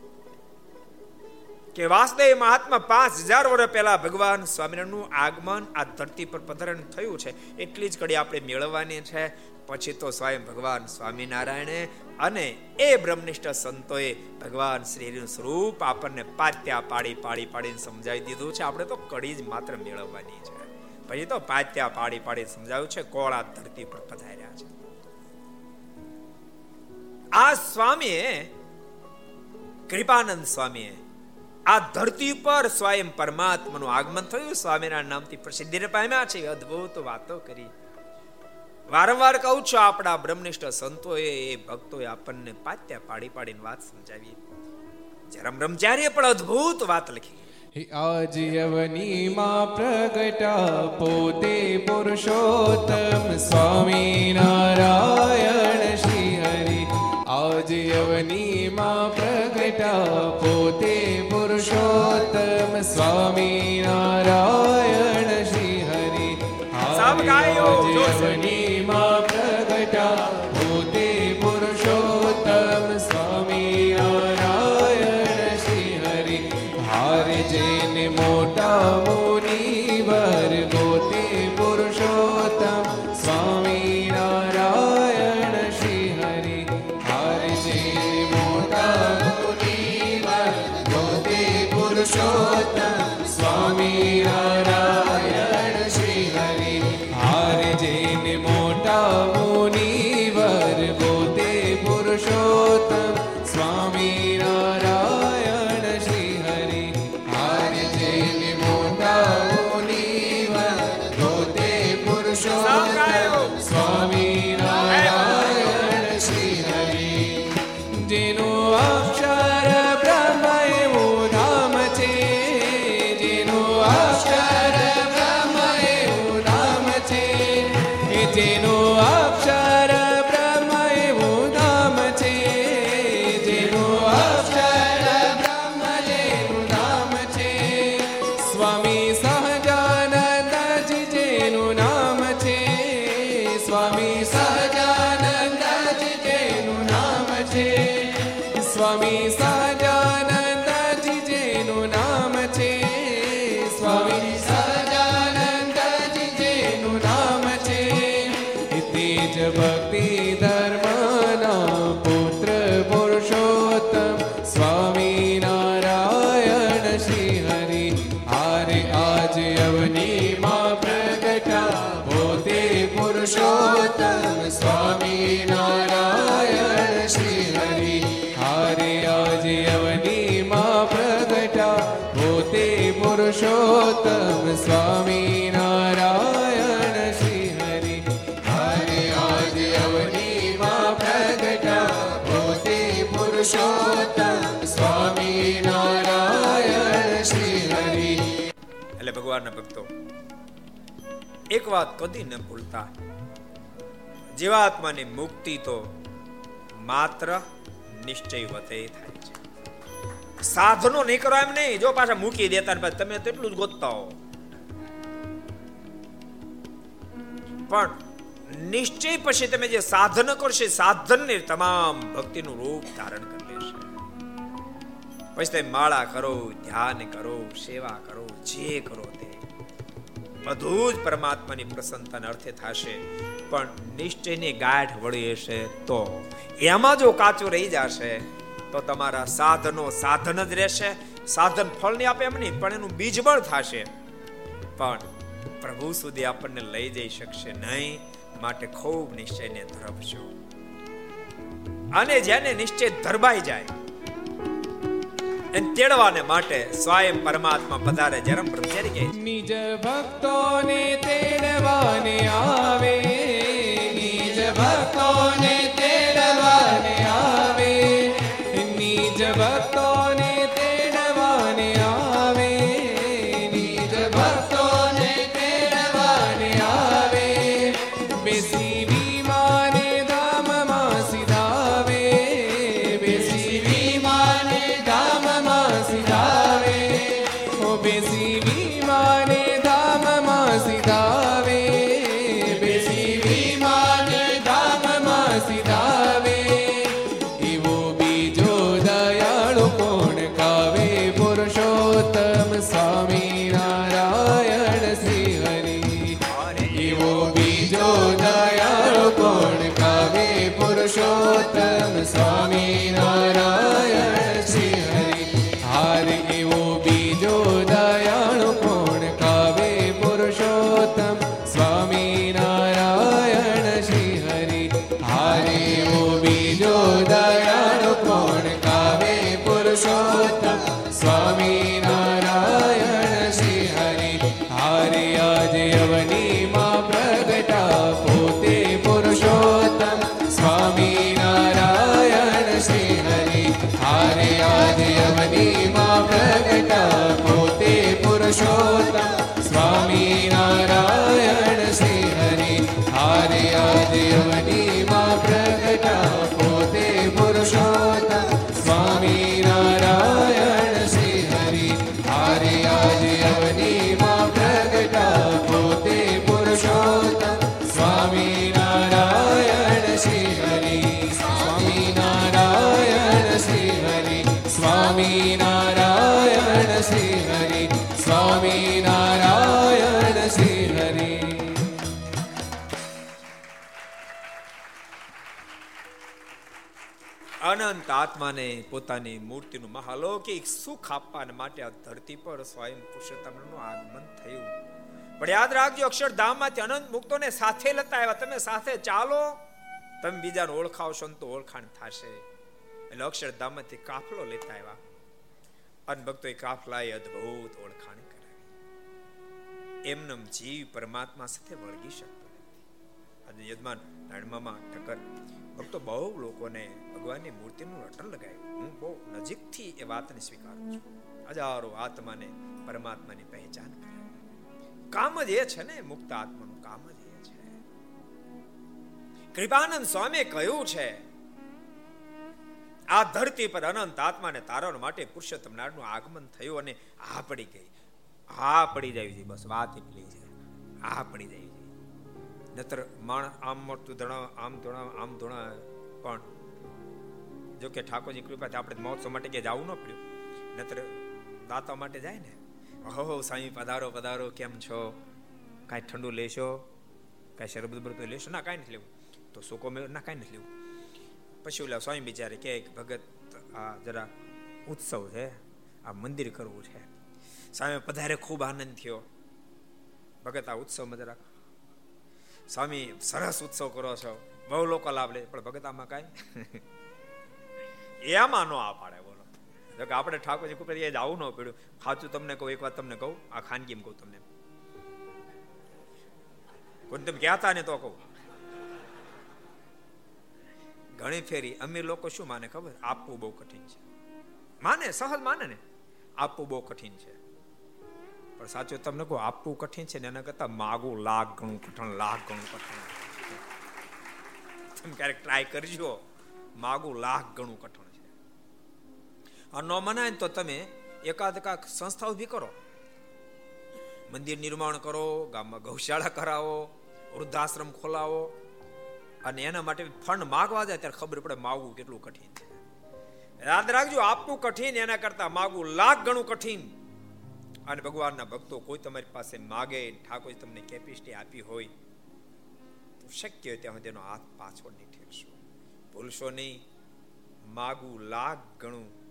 કે વાસદેવ મહાત્મા પાંચ હજાર વર્ષ પહેલા ભગવાન સ્વામિનારાયણનું આગમન આ ધરતી પર પધારણ થયું છે, એટલી જ કડી આપણે મેળવવાની છે. પછી તો સ્વયં ભગવાન સ્વામિનારાયણે અને એ બ્રહ્મનિષ્ઠ સંતોએ ભગવાન શ્રીનું સ્વરૂપ આપણને પાત્યા પાડી પાડી પાડીને સમજાવી દીધું છે. આપણે તો કડી જ માત્ર મેળવવાની છે. પછી તો પાત્યા પાડી પાડી સમજાવ્યું છે, કોળા ધરતી પર પધાર્યા છે. આ સ્વામીએ, કૃપાનંદ સ્વામીએ, આ ધરતી પર સ્વયં પરમાત્માનું આગમન થયું. સ્વામિનારાયણ નામથી પ્રસિદ્ધિ પામ્યા છે. અદ્ભુત વાતો કરી. વારંવાર કહું છું આપણા બ્રહ્મનિષ્ઠ સંતોએ એ ભક્તોએ આપણને પાત્યા પાડી પાડીને વાત સમજાવી. જરમ બ્રહ્મચાર્ય પણ અદ્ભુત વાત લખી. આજ યવનીમાં પ્રગટા પોતે પુરુષોત્તમ સ્વામી નારાયણ શ્રી હરિ. આજ યવનીમાં પ્રગટા પોતે પુરુષોત્તમ સ્વામી નારાયણ શ્રી હરિ. સબ ગાયો. સ્વામી એક વાત કદી ન ભૂલતા. જીવાત્માની મુક્તિ તો માત્ર નિશ્ચય વતે થાય છે. સાધનો નહીં કરો એમ નહીં, જો પાછા મૂકી દેતા તમે તેટલું જ ગોતતા હો. પણ નિશ્ચય પછી તમે જે સાધન કરશે, સાધનને તમામ ભક્તિનું રૂપ ધારણ કરી લેશે. પછી તમે માળા કરો, ધ્યાન કરો, સેવા કરો, જે કરો બધું જ પરમાત્માની પ્રસન્નતાને અર્થે થશે. પણ નિશ્ચયની ગાંઠ વળી હશે તો. એમાં જો કાચું રહી જશે, તો તમારા સાધનો સાધન જ રહેશે. સાધન ફળ નહીં આપે એમ નહીં, પણ એનું બીજ બળ થશે. પણ પ્રભુ સુધી આપણને લઈ જઈ શકશે નહીં, માટે ખૂબ નિશ્ચયને ધરપશો અને જેને નિશ્ચય ધરબાઈ જાય એને તેડવાને માટે સ્વયં પરમાત્મા પધારે જરમ બ્રહ્મચારી કહે નિજ ભક્તોને તેડવાને આવે નિજ ભક્તોને તેડવાને આવે નિજ ભક્તોને આત્માને પોતાની મૂર્તિનું મહાલૌકિક સુખ આપવા માટે આ ધરતી પર સ્વયં પુરુષોત્તમનું આગમન થયું. પણ યાદ રાખજો, અક્ષરધામમાંથી અનંત મુક્તોને સાથે લેતા આવ્યા. તમે સાથે ચાલો, તમે બીજાને ઓળખાવશો તો ઓળખાણ થશે. એટલે અક્ષરધામમાંથી કાફલો લેતા આવ્યા. અને ભક્તો એ કાફલાએ અદ્ભુત ઓળખાણ કરાવી. એમનેમ જીવ પરમાત્મા સાથે વળગી શકતો આજે યજમાન નાણમામાં ઠક્કર, ભક્તો બહુ લોકોને ભગવાનની મૂર્તિનું રટણ લગાવ્યું. હું બહુ નજીકથી એ વાતને સ્વીકારું છું. હજારો આત્માને પરમાત્માની પહેચાન કરાવી કામ જ એ છે ને, મુક્ત આત્માનું કામ જ એ છે. કૃપાનંદ સ્વામી કહ્યું છે, આ ધરતી પર અનંત આત્માને તારવા માટે પુરુષોત્તમ નારાયણનું આગમન થયું અને આ પડી ગઈ. આ પડી જાય છે, બસ વાત એટલી છે. આ પડી જાય છે. નતર માણ આમ મળતું ધણા, આમ ધણા આમ ધણા પણ જો કે ઠાકોરજી કૃપાથી આપણે મહોત્સવ માટે કે જવું ન પડ્યું. નતર દાતા માટે જાય ને? હો સાંઈ પધારો પધારો, કેમ છો? કાંઈ ઠંડુ લેશો? કાંઈ શરબત બરબત લેશો? ના, કાંઈ નથી લેવું. તો સૂકો મેળ? ના, કાંઈ નથી લેવું. પછી ઓલા સ્વામી બિચારે કે ભગત, આ જરા ઉત્સવ છે. આ મંદિર કરવું છે. સામે પધારે ખૂબ આનંદ થયો. ભગત, આ ઉત્સવમાં જરા સ્વામી, સરસ ઉત્સવ કરો છો. બહુ લોકો લાભ લે. પણ ભગત આમાં કાંઈ એમાં ન આ પાડે, બોલો. જો કે આપણે ઠાકોરજી કૃપા એ આવું ન પડ્યું સાચું તમને કહું, એક વાત તમને કહું, આ ખાનગી કહું તમને. કોઈ તમે કહેતા ને તો કહું. ઘણી ફેરી અમીર લોકો શું માને ખબર? આપવું બહુ કઠિન છે. માને, સહજ માને ને. આપવું બહુ કઠિન છે. પણ સાચું તમને કહું, આપવું કઠિન છે ને એના કરતા માગવું લાખ ઘણું કઠણ લાખ ઘણું કઠણ. તમે ક્યારેક ટ્રાય કરજો. માગું લાખ ઘણું કઠણ. ન મનાય તો તમે એકાદ એકાદ સંસ્થા ઊભી કરો. મંદિર નિર્માણ કરો, ગામમાં ગૌશાળા કરાવો, વૃદ્ધાશ્રમ ખોલાવો. અને એના માટે ફંડ માગવા જાય ત્યારે ખબર પડે માગવું કેટલું કઠિન છે. યાદ રાખજો, આપવું કઠિન, એના કરતા માગવું લાખ ગણું કઠિન. અને ભગવાનના ભક્તો કોઈ તમારી પાસે માગે ઠાકોર તમને કેપેસિટી આપી હોય, તો શક્ય હોય ત્યાં તેનો હાથ પાછો નહીં ઠેરશો ભૂલશો નહીં. માગવું લાખ ગણું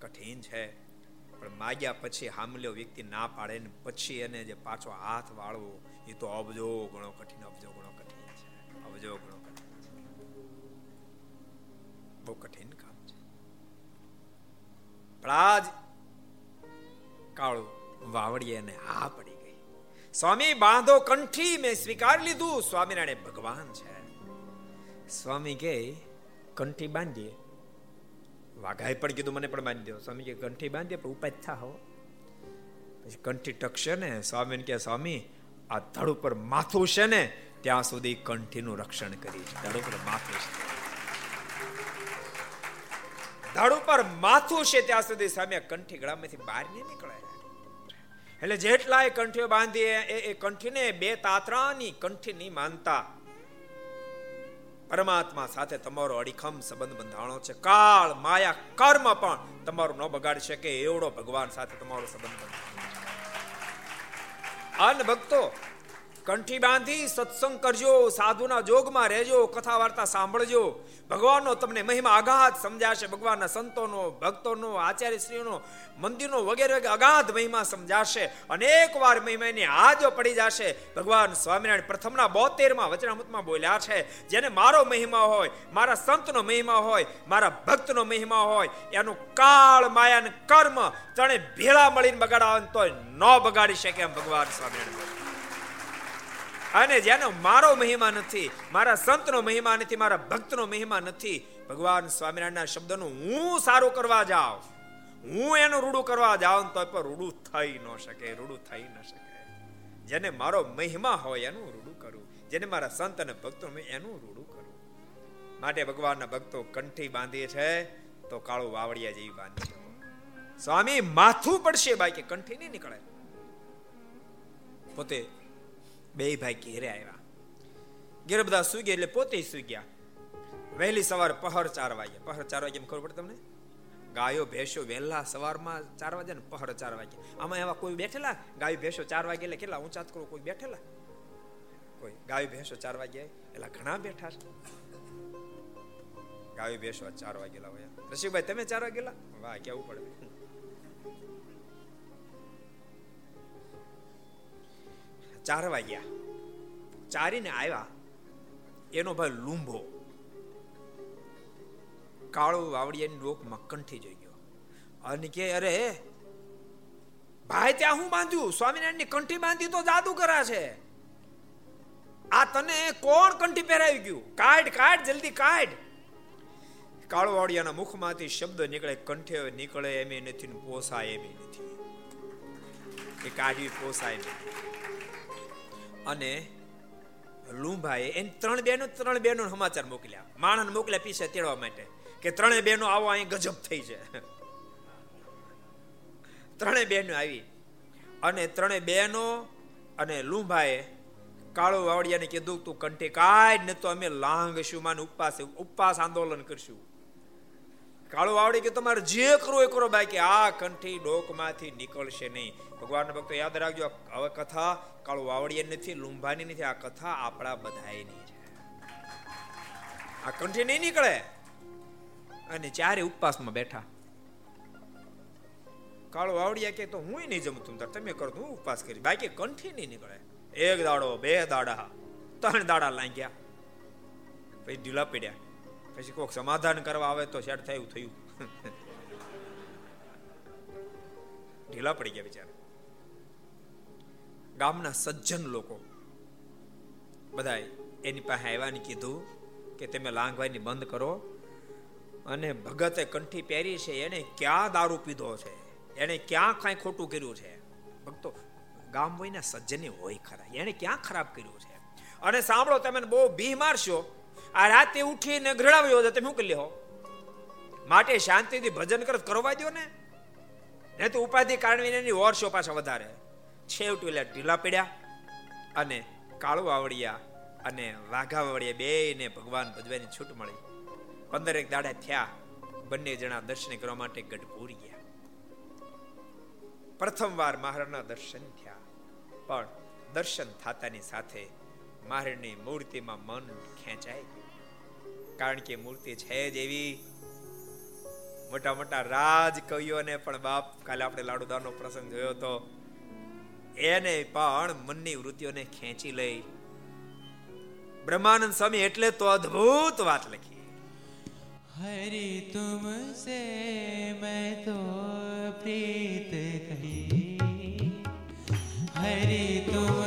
કઠિન છે. પણ માગ્યા પછી હામલ્યો વ્યક્તિ ના પાડે ને પછી એને જે પાછો હાથ વાળવો, એ તો અબજો ઘણો કઠિન, અબજો ઘણો કઠિન છે. અબજો ઘણો કઠિન છે. બહુ કઠિન કામ છે. પણ કાળું વાવડીએ હા પડી ગઈ. સ્વામી બાંધો કંઠી મેં સ્વીકાર લીધું. સ્વામિનારાયણ ભગવાન છે. સ્વામી કે, કંઠી બાંધીએ. વાઘાએ પણ કીધું, મને પણ બાંધી દો. સ્વામી કે, કંઠી બાંધી પણ ઉપાય થા હો. પછી કંઠી ટકશે ને, સ્વામી કે, સ્વામી, આ ધડ ઉપર માથું છે ને, ત્યાં સુધી કંઠીનું રક્ષણ કરી ધડ ઉપર માથું છે. ધડ ઉપર માથું છે ત્યાં સુધી સામે કંઠી ગળામાંથી બહાર નહીં નીકળે એટલે જેટલાય કંઠીઓ બાંધી એ કંઠીને બે તાતરાની કંઠી નહીં માનતા. પરમાત્મા સાથે તમારો અડીખમ સંબંધ બંધાણો છે. કાળ, માયા, કર્મ પણ તમારું ન બગાડી શકે એવડો ભગવાન સાથે તમારો સંબંધ બંધાણો અન ભક્તો કંઠી બાંધી સત્સંગ કરજો, સાધુના જોગમાં રહેજો કથા વાર્તા સાંભળજો. ભગવાનનો તમને મહિમા અગાધ સમજાશે, ભગવાનના સંતોનો, ભક્તોનો, આચાર્યશ્રીઓનો, મંદિરનો વગેરે વગેરે અગાધ મહિમા સમજાશે. અનેક વાર મહિમાની હાજો પડી જશે. ભગવાન સ્વામિનારાયણ પ્રથમના બોતેરમાં વચનામૃતમાં બોલ્યા છે, જેને મારો મહિમા હોય, મારા સંતનો મહિમા હોય, મારા ભક્તનો મહિમા હોય, એનું કાળ, માયા કર્મ તણે ભેળા મળીને બગાડાવે તો ન બગાડી શકે એમ ભગવાન સ્વામિનારાયણ. અને જેનો મારો મહિમા નથી, મારા સંતનો મહિમા નથી, મારા ભક્તનો મહિમા નથી, ભગવાન સ્વામિનારાયણના શબ્દનું હું સારું કરવા જાઉં. હું એનું રૂડું કરવા જાઉં તો પણ રૂડું થઈ ન શકે, રૂડું થઈ ન શકે. જેને મારો મહિમા હોય એનું રૂડું કરું. જેને મારા સંત અને ભક્તો એનું રૂડું કરું. માટે ભગવાનના ભક્તો કંઠી બાંધીએ છે, તો કાળું વાવડિયા જેવી બાંધી સ્વામી, માથું પડશે બાકી કંઠી નહીં નીકળે. પોતે બે ભાઈ ઘેરે આવ્યા. ઘેર બધા સુઈ ગયા એટલે પોતે સુઈ ગયા. વહેલી સવાર પહર ચાર વાગે. પહર ચાર વાગે ખબર પડે તમને? ગાયો, ભેંસો વહેલા સવારમાં ચાર વાગે ને પહર ચાર વાગે. આમાં એવા કોઈ બેઠેલા? ગાયો, ભેંસો ચાર વાગે એટલે કેટલા? ઊંચા કરો કોઈ બેઠેલા? કોઈ. ગાયો, ભેંસો ચાર વાગે એટલે ઘણા બેઠા છે. ગાયો, ભેંસો ચાર વાગેલા હોય. રસિકભાઈ, તમે ચાર વાગેલા? વાહ, કેવું પડે. ચાર ગયા ચારીને આવ્યા. એનો ભાઈ લુંભો કાળો વાવડિયાની લોકમાં કંઠી જઈ ગયો. અને કે, અરે, ભાઈ ત્યાં હું બાંધ્યું? સ્વામિનારાયણની કંઠી બાંધી તો જાદુ કરા છે. આ તને કોણ કંઠી પહેરાવી ગયું? કાઢ કાઢ, જલ્દી કાઢ. કાળો વાડિયાના મુખમાંથી શબ્દ નીકળે, કંઠે નીકળે એમ નથી પોસાય એમ નથી. એ કાઢવી પોસાય નહીં. અને લુંભાએ એની ત્રણ બેનો ત્રણ બેનો સમાચાર મોકલ્યા. માણસ મોકલ્યા પીસે તેડવા માટે કે ત્રણે બેનો આવો, અહીં ગજબ થઈ છે. ત્રણેય બહેનો આવી અને ત્રણે બહેનો અને લુંભાએ કાળો વાવડિયાને કીધું, તું કંઠે કાઢ ને તો અમે લાંઘશું માને ઉપવાસ ઉપવાસ આંદોલન કરશું. કાળો વાવડી કે તમારે જે કરો એ કરો બાકી આ કંઠી ડોકમાંથી નીકળશે નહીં. ભગવાનના ભક્તો યાદ રાખજો, હવે કથા કાળો વાવડીએ નથી, લુંભાની નથી, આ કથા આપણા બધાની છે. આ કંઠી નહીં નીકળે. અને ચારે ઉપવાસમાં બેઠા. કાળો વાવડિયા કે તો હું નહીં જમતું તાર, તમે કરો હું ઉપવાસ કરી બાકી કંઠી નહીં નીકળે. એક દાડો, બે દાડા, ત્રણ દાડા લાગ્યા. પછી ઢીલા પડ્યા. પછી કોઈક સમાધાન કરવા આવે તો શેડ થયું થયું. ઢીલા પડી ગયા બિચારા. ગામના સજ્જન લોકો બધા એની પાસે આવ્યા ને કીધું કે તમે લાંઘવાની બંધ કરો અને ભગતે કંઠી પહેરી છે, એને ક્યાં દારૂ પીધો છે? એને ક્યાં કાંઈ ખોટું કર્યું છે? ભક્તો, ગામ હોય ને સજ્જને હોય ખરા. એને ક્યાં ખરાબ કર્યું છે? અને સાંભળો, તમે બહુ બી મારશો આ રાતે ઉઠીને ઘડાવ્યો તમે શું કરી માટે શાંતિથી ભજન કરત કરવા દો ને. ને તો ઉપાધિ કાણવીને એની વર્ષો પાછા વધારે. છેવટ એટલે ઢીલા પડ્યા અને કાળુ આવડિયા અને વાઘા વાવડિયા બેને ભગવાન ભજવાની છૂટ મળી. પંદર એક દાડા થયા, બંને જણા દર્શન કરવા માટે ગઢપુર ગયા. પ્રથમવાર મહારાજના દર્શન થયા. પણ દર્શન થતાની સાથે મહારાજની મૂર્તિમાં મન ખેંચાય કારણ કે મૂર્તિ છે જ એવી. મોટા મોટા રાજ કવિઓને પણ બાપ, કાલે આપણે લાડુદાનો પ્રસંગ જોયો હતો એને પણ મનની વૃત્તિઓને ખેંચી લઈ, બ્રહ્માનંદ સ્વામી, એટલે તો અદ્ભુત વાત લખી. હરે તુમ સે મેં તો પ્રીત કહી. હરે તુમ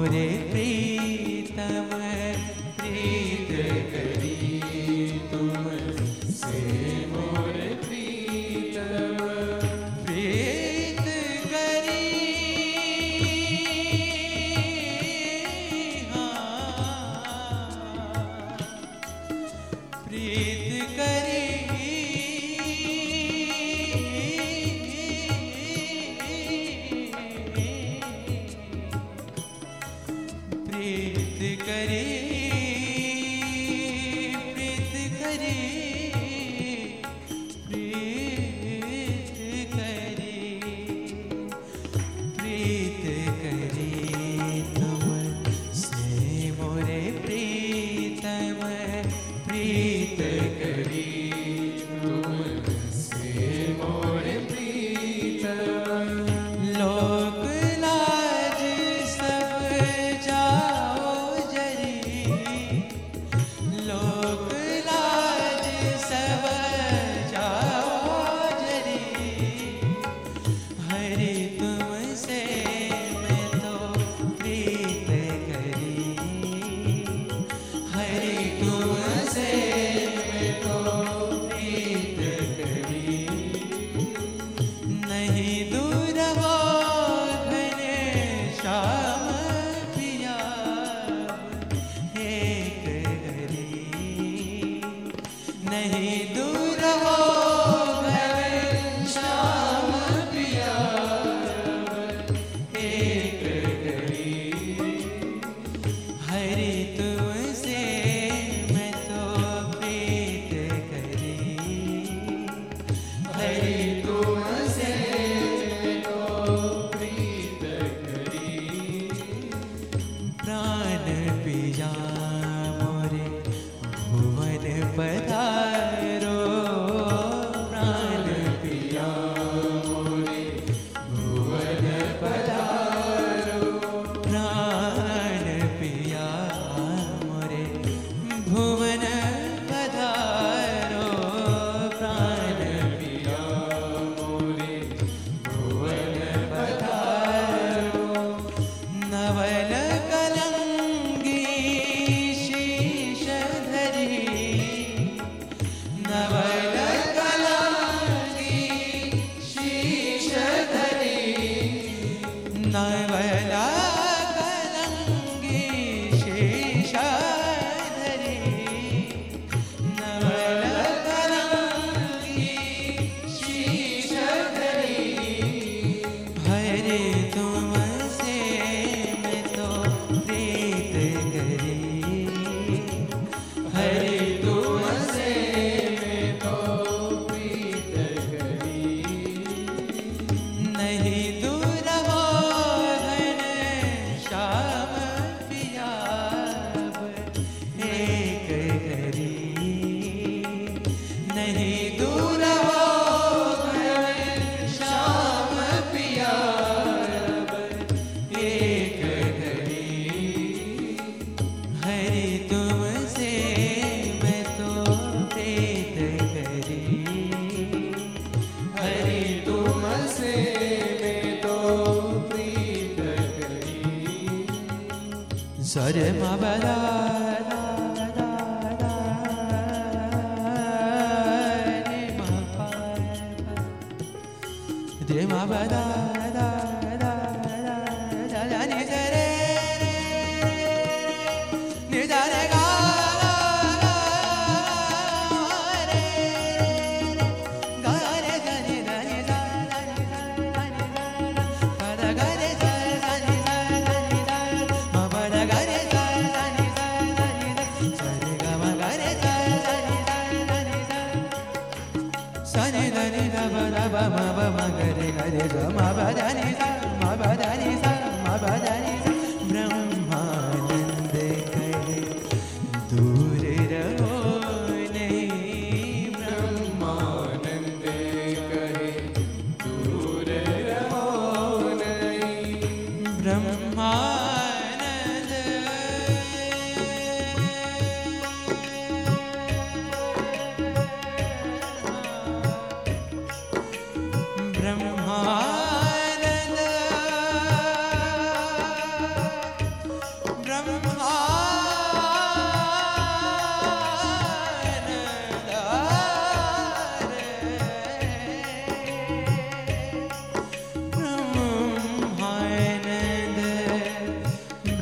মোরে প্রিয়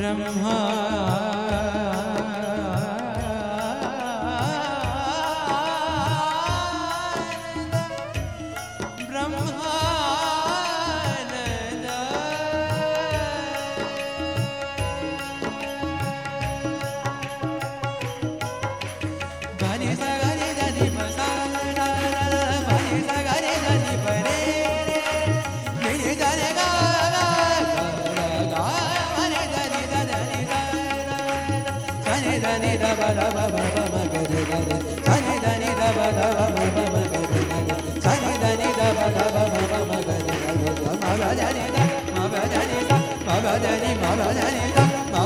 ब्रह्मा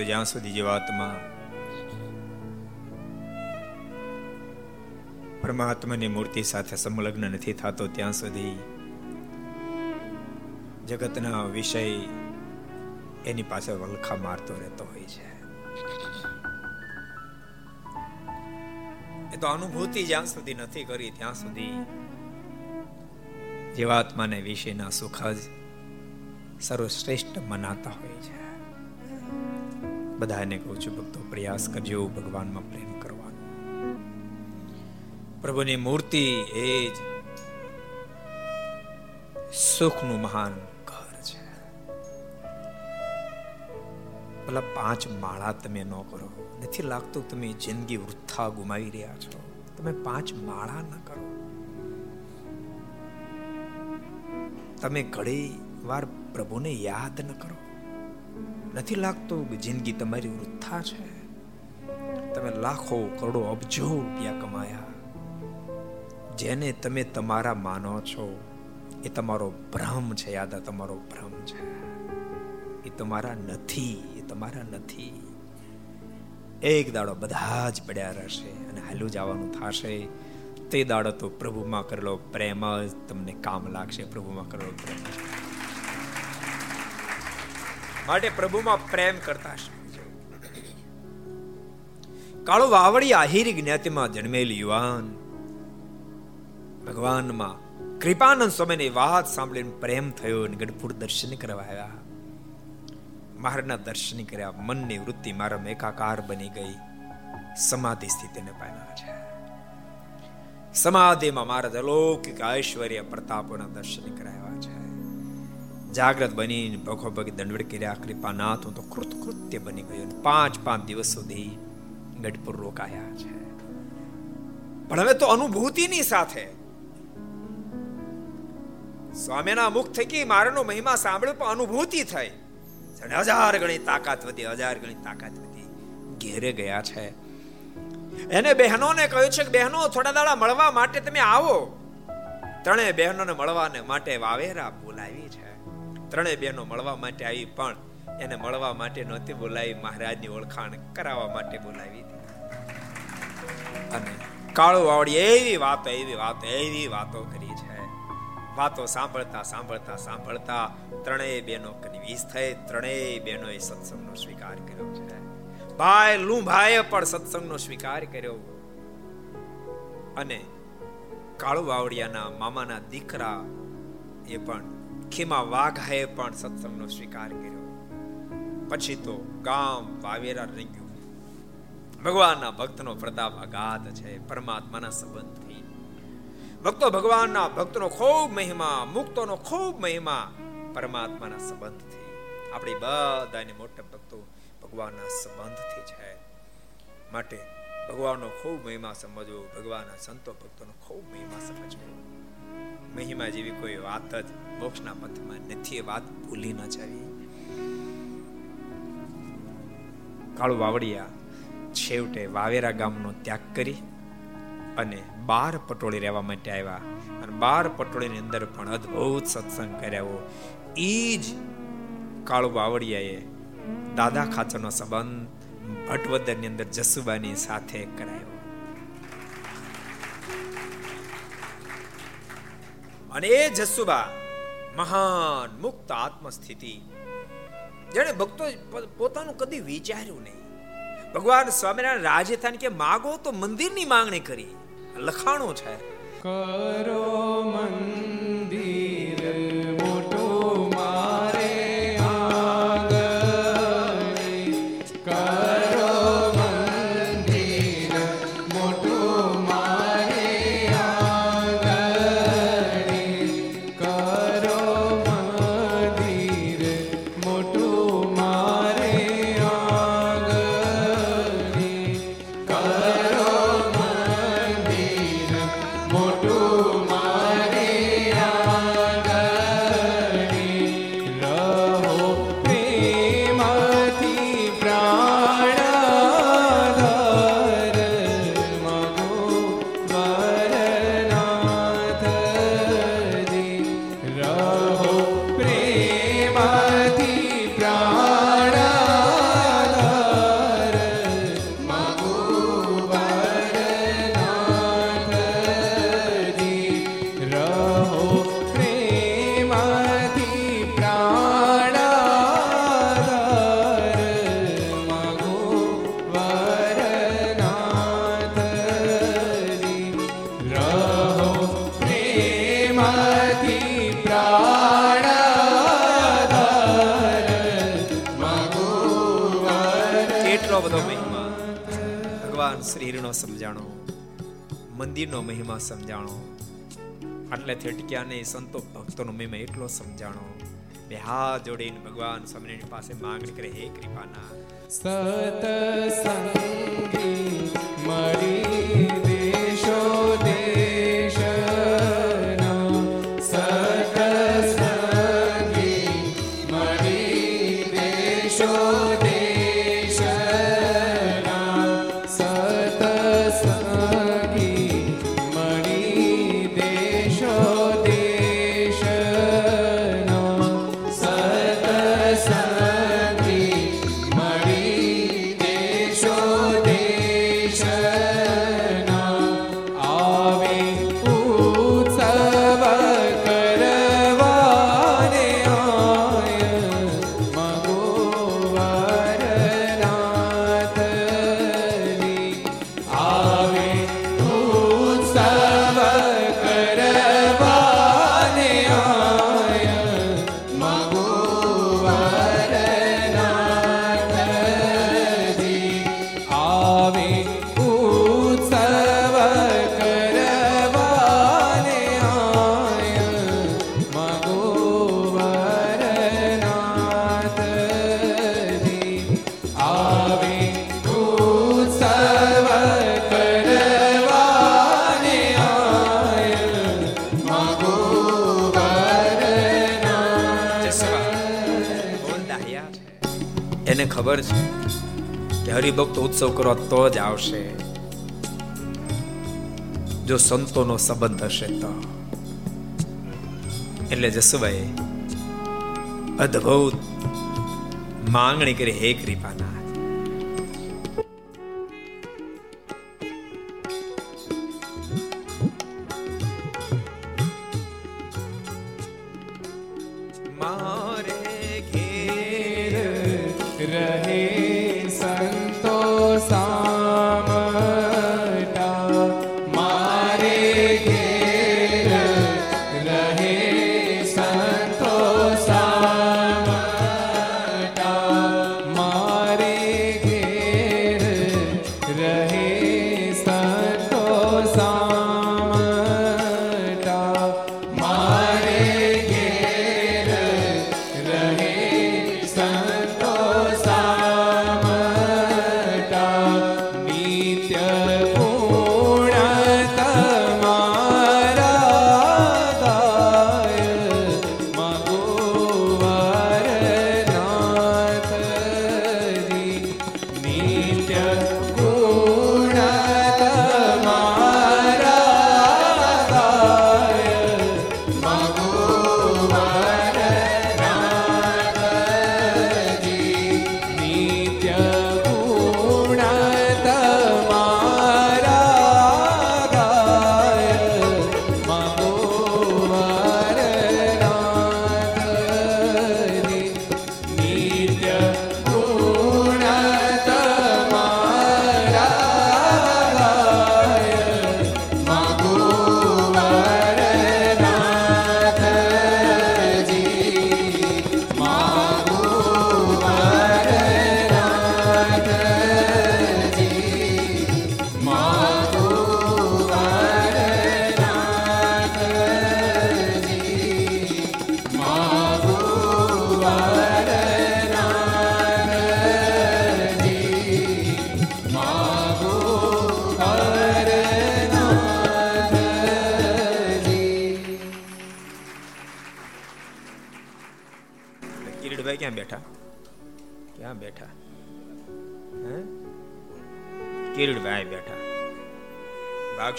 તો જ્યાં સુધી જીવાત્મા પરમાત્માની મૂર્તિ સાથે સંલગ્ન નથી થતો, ત્યાં સુધી જગતના વિષય એની પાસે વલખા મારતો રહેતો હોય છે. એ તો અનુભૂતિ જ્યાં સુધી નથી કરી, ત્યાં સુધી જીવાત્માને વિષયના સુખ જ સર્વશ્રેષ્ઠ મનાતા હોય છે. બધાને કહું છું, ભક્તો, પ્રયાસ કરજો, ભગવાનમાં પ્રેમ કરવાનો. પ્રભુની મૂર્તિ એ જ સુખનું મહાન ઘર છે. પેલા પાંચ માળા તમે ન કરો, નથી લાગતું તમે જિંદગી વૃથા ગુમાવી રહ્યા છો. તમે પાંચ માળા ન કરો. તમે ઘણી વાર પ્રભુને યાદ ન કરો. નથી લાગતું કે જિંદગી તમારી વૃથા છે? તમે લાખો કરોડો અબજો રૂપિયા કમાયા. જેને તમે તમારા માનો છો, એ તમારો ભ્રમ છે, યાદ તમારો ભ્રમ છે. એ તમારા નથી, એ તમારા નથી. એક દાડો બધા જ પડ્યા રહેશે અને હાલું જવાનું થશે. તે દાડો તો પ્રભુમાં કરેલો પ્રેમ જ તમને કામ લાગશે, પ્રભુમાં કરેલો પ્રેમ માટે પ્રભુમાં પ્રેમ કરતા કાળો વાવડી આહિર જ્ઞાતિમાં જન્મેલ યુવાન. ભગવાનમાં કૃપાનંદ સ્વામીની વાત સાંભળીને પ્રેમ થયો અને ગઢપુર દર્શન કરવા આવ્યા. મહારાજના દર્શન કર્યા, મનની વૃત્તિ મારા એકાકાર બની ગઈ. સમાધિ સ્થિતિને પામ્યા છે. સમાધિમાં મહારાજ અલૌકિક ઐશ્વર્ય, પ્રતાપોના દર્શન કરાવ્યા છે જાગ્રત બની ભગો ભગી દંડવડ કર્યા, કૃપાનાથ હું તો કૃત કૃત્ય બની ગયો પાંચ પાંચ દિવસ સુધી ગઢપુર રોકાયા છે. પણ હવે તો અનુભૂતિની સાથે. સ્વામીના મુખ થકી મારાનો મહિમા સાંભળ્યો પણ અનુભૂતિ થઈ. હજાર ગણી તાકાત વધી, હજાર ગણી તાકાત વધી. ઘેરે ગયા છે. એને બહેનોને કહ્યું છે કે બહેનો, થોડા દાડા મળવા માટે તમે આવો. ત્રણેય બહેનોને મળવાને માટે વાવેરા બોલાવી છે. ત્રણેય બહેનો મળવા માટે આવી પણ એને મળવા માટે નહોતી બોલાવી. મહારાજની ઓળખાણ કરાવવા માટે બોલાવી અને કાળુ વાવડી એવી વાતો એવી વાતો એવી વાતો કરી છે. વાતો સાંભળતા સાંભળતા સાંભળતા ત્રણેય બહેનો કન્વીસ થઈ. ત્રણેય બહેનોએ સત્સંગનો સ્વીકાર કર્યો છે. ભાઈ, લુંભાઈએ પણ સત્સંગનો સ્વીકાર કર્યો. અને કાળુ વાવડિયાના મામાના દીકરા એ પણ ખીમા વાઘાએ પણ સત્સંગનો સ્વીકાર કર્યો. પછી તો ગામ વાવેરા રંગ્યું ભગવાનના ભક્તનો પ્રતાપ અગાધ છે, પરમાત્માના સંબંધથી. ભક્તો ભગવાનના ભક્તનો ખૂબ મહિમા, મુક્તોનો ખૂબ મહિમા, પરમાત્માના સંબંધથી. આપણી બધાને મોટા ભક્તો ભગવાનના સંબંધથી છે. માટે ભગવાનનો ખૂબ મહિમા સમજવો, ભગવાનના સંતો ભક્તોનો ખૂબ મહિમા સમજવો. મહિમા જેવી કોઈ વાત જ મોક્ષના પથમાં નથી, એ વાત ભૂલી ન જવી. કાળુ વાવડિયા છેવટે વાવેરા ગામનો ત્યાગ કરી અને બાર પટોળી રહેવા માટે આવ્યા. અને બાર પટોળીની અંદર પણ અદ્ભુત સત્સંગ કર્યો એ જ કાળુ વાવડિયાએ દાદા ખાચરનો સંબંધ ભટવદરની અંદર જસુબાની સાથે કરાયો. અને એ જસુબા મહાન મુક્ત આત્મસ્થિતિ. જેને ભક્તો પોતાનું કદી વિચાર્યું નહીં. ભગવાન સ્વામિનારાયણ રાજસ્થાન કે માગો તો મંદિરની માંગણી કરી. લખાણો છે. કરો મંદિર. સમજાણો. આટલે થેટક્યા નહીં સંતો ભક્તોનો મહિમા એટલો સમજાણો. બે હાથ જોડીને ભગવાન સ્વામિનારાયણ પાસે માંગણી કરે, હે કૃપાના. સતસંગી મળી દેશો દેશના હરિભક્ત ઉત્સવ કરો, તો જ આવશે. જો સંતોનો સંબંધ હશે તો. એટલે જસભાઈ અદ્ભુત માંગણી કરી, હે કૃપાના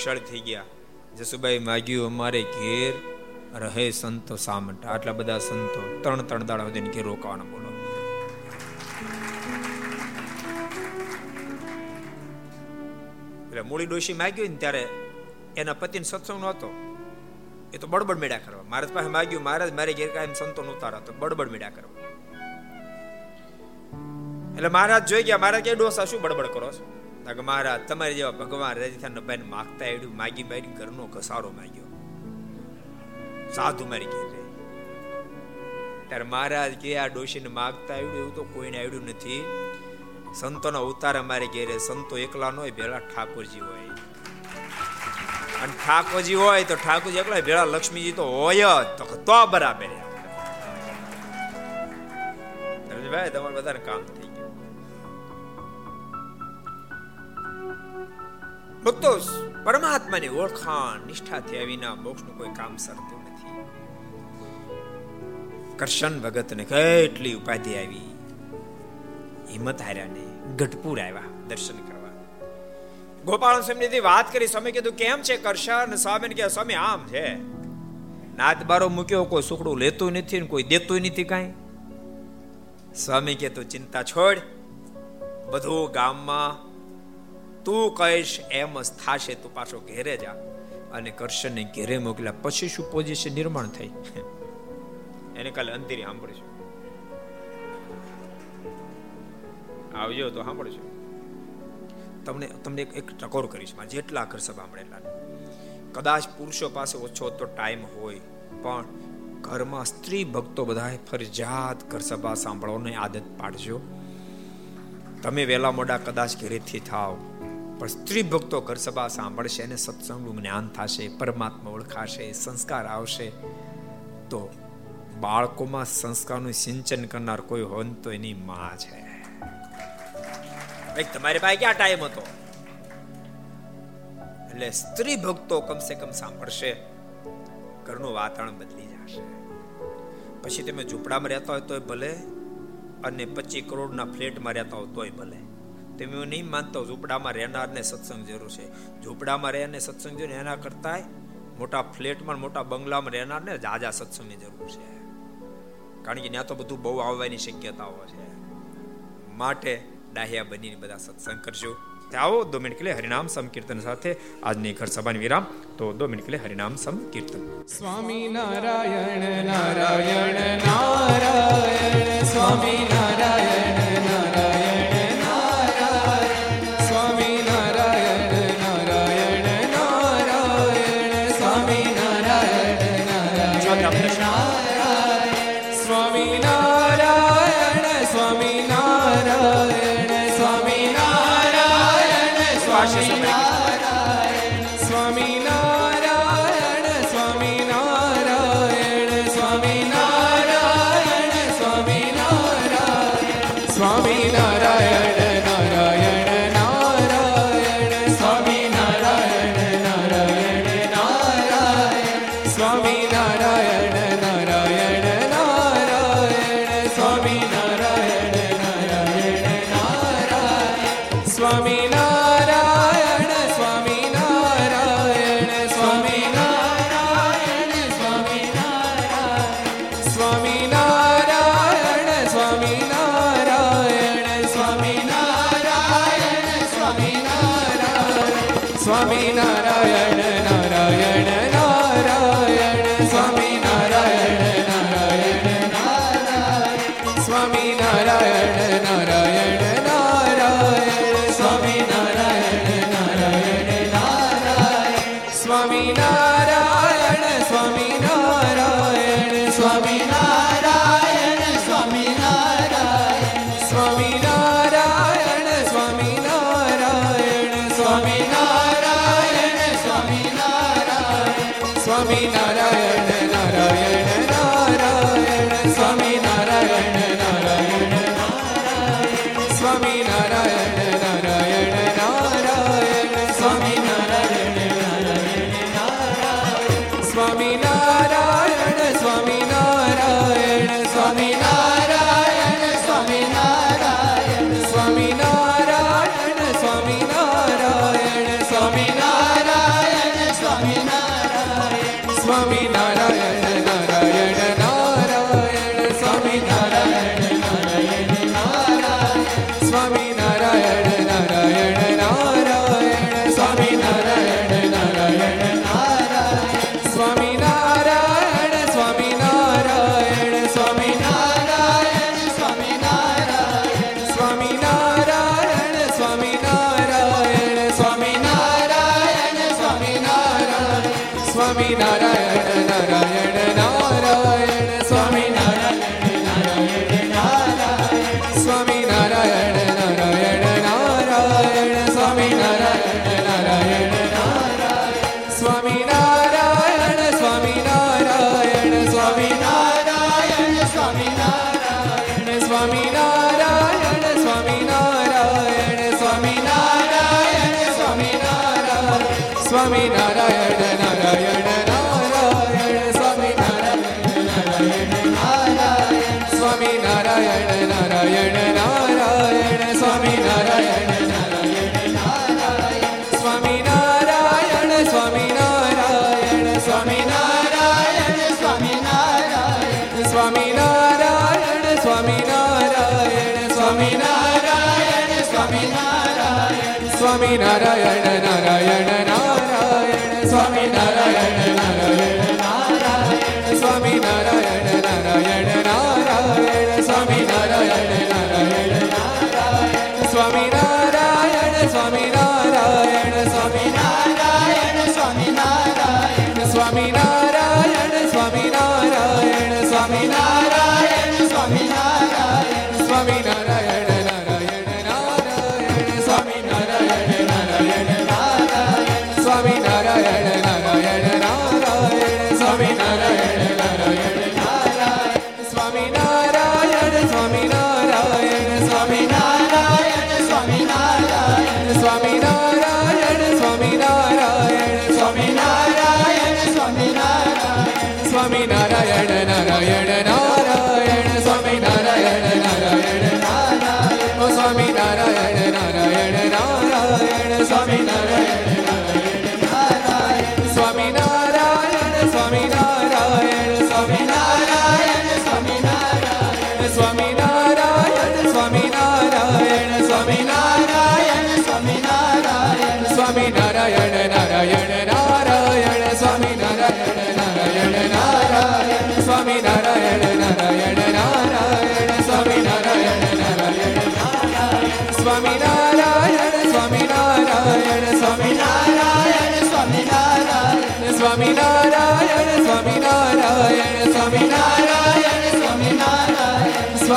ભાગશાળી થઈ ગયા. જસુભાઈ માગ્યું, અમારે ઘેર રહે સંતો સામટ આટલા બધા સંતો, ત્રણ ત્રણ દાડા સુધી ઘેર રોકાવાનો બોલો. એટલે મૂળી ડોશી માગ્યું ને ત્યારે એના પતિને સત્સંગ નહોતો એ તો બડબડ મેળા કરવા. મહારાજ પાસે માગ્યું, મહારાજ, મારે ઘેર કાયમ સંતો નહોતા તો બડબડ મેળા કરવા. એટલે મહારાજ જોઈ ગયા, મહારાજ કે ડોસા? શું બડબડ કરો છો? મહારાજ, તમારી જેવા ભગવાન રાજસ્થાન ભાઈ માગતા આવ્યું માગી માગી ઘરનો ઘસારો માગ્યો. સાધુ મારી ઘેર ત્યારે મહારાજ કે આ ડોશીને માગતા આવ્યું એવું તો કોઈને આવડ્યું નથી. સંતોનો અવતાર અમારે ઘેરે, સંતો એકલા નો હોય, ભેળા ઠાકોરજી હોય. અને ઠાકોરજી હોય તો ઠાકોરજી એકલા, ભેળા લક્ષ્મીજી તો હોય જ. તો બરાબર ભાઈ તમારે બધાને કામ થઈ ભક્તો પરમાત્માની ઓળખાણ, નિષ્ઠા થયા વિના મોક્ષનું કોઈ કામ સરતું કરશન ભગતને કેટલી ઉપાધિ આવી. હિંમત હાર્યાને ગઢપુર આવ્યા દર્શન કરવા. ગોપાલ સ્વામીથી વાત કરી, સ્વામી કીધું, કેમ છે કરશન? સ્વામીને કે સ્વામી, આમ છે. નાત બારો મૂક્યો, કોઈ સુકડું લેતું નથી કોઈ દેતું નથી કાંઈ. સ્વામી કે, તું ચિંતા છોડ, બધું ગામમાં તું કહીશ એમ જ થાશે તું પાછો ઘેરે જા. અને કરશનને ઘેરે મોકલ્યા. પછી શું પોઝિશન નિર્માણ થઈ? એને કાલે અંધેરી સાંભળીશું. આવજો તો સાંભળજો તમને તમને એક ટકોર કરીશ જેટલા ઘર સભા સાંભળેલા કદાચ પુરુષો પાસે ઓછો તો ટાઈમ હોય પણ ઘરમાં સ્ત્રી ભક્તો બધાએ ફરજિયાત ઘર સભા સાંભળવાની આદત પાડજો. તમે વેલા મોડા કદાચ ઘરેથી થાવ. પણ સ્ત્રી ભક્તો ઘર સભા સાંભળશે અને સત્સંગનું જ્ઞાન થશે, પરમાત્મા ઓળખાશે, સંસ્કાર આવશે, તો બાળકોમાં સંસ્કારનું સિંચન કરનાર કોઈ હોય તો એની માં છે. ભાઈ, તમારી પાસે ક્યાં ટાઈમ હતો? એટલે સ્ત્રી ભક્તો કમસે કમ સાંભળશે, ઘરનું વાતાવરણ બદલી જશે. પછી તમે ઝૂંપડામાં રહેતા હોય તોય ભલે, અને પચીસ કરોડના ફ્લેટમાં રહેતા હોય તોય ભલે. તમે એવું નહીં માનતો ઝૂંપડામાં રહેનારને સત્સંગ જરૂર છે. ઝૂંપડામાં રહેને સત્સંગ જરૂર એના કરતાય મોટા ફ્લેટમાં મોટા બંગલામાં રહેનારને જાજા સત્સંગની જરૂર છે. કારણ કે ત્યાં તો બધું બહુ આવવાની શક્યતાઓ છે. માટે ડાહ્યા બનીને બધા સત્સંગ કરજો. આવો દો મિનિટ કે હરિનામ સંકીર્તન સાથે આજની ઘર સભાની વિરામ. તો દો મિનિટ કે હરિનામ સંકીર્તન. સ્વામી નારાયણ નારાયણ નારાયણ, સ્વામી નારાયણ. સ્વામી નારાયણ Narayana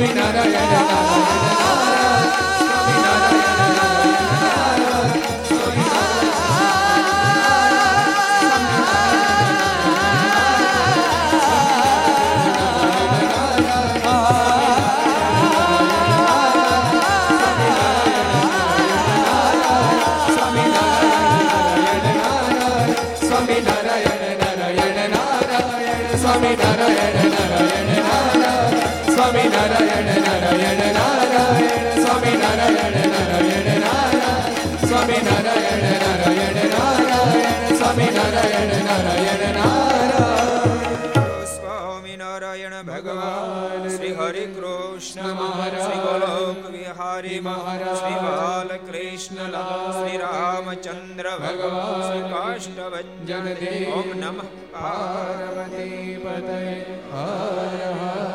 સ્વામી નારાયણ નારાયણ. ચંદ્ર ભગવાન કાષ્ટભન દેવ ઓમ નમઃ પાર્વતી પતય હર હર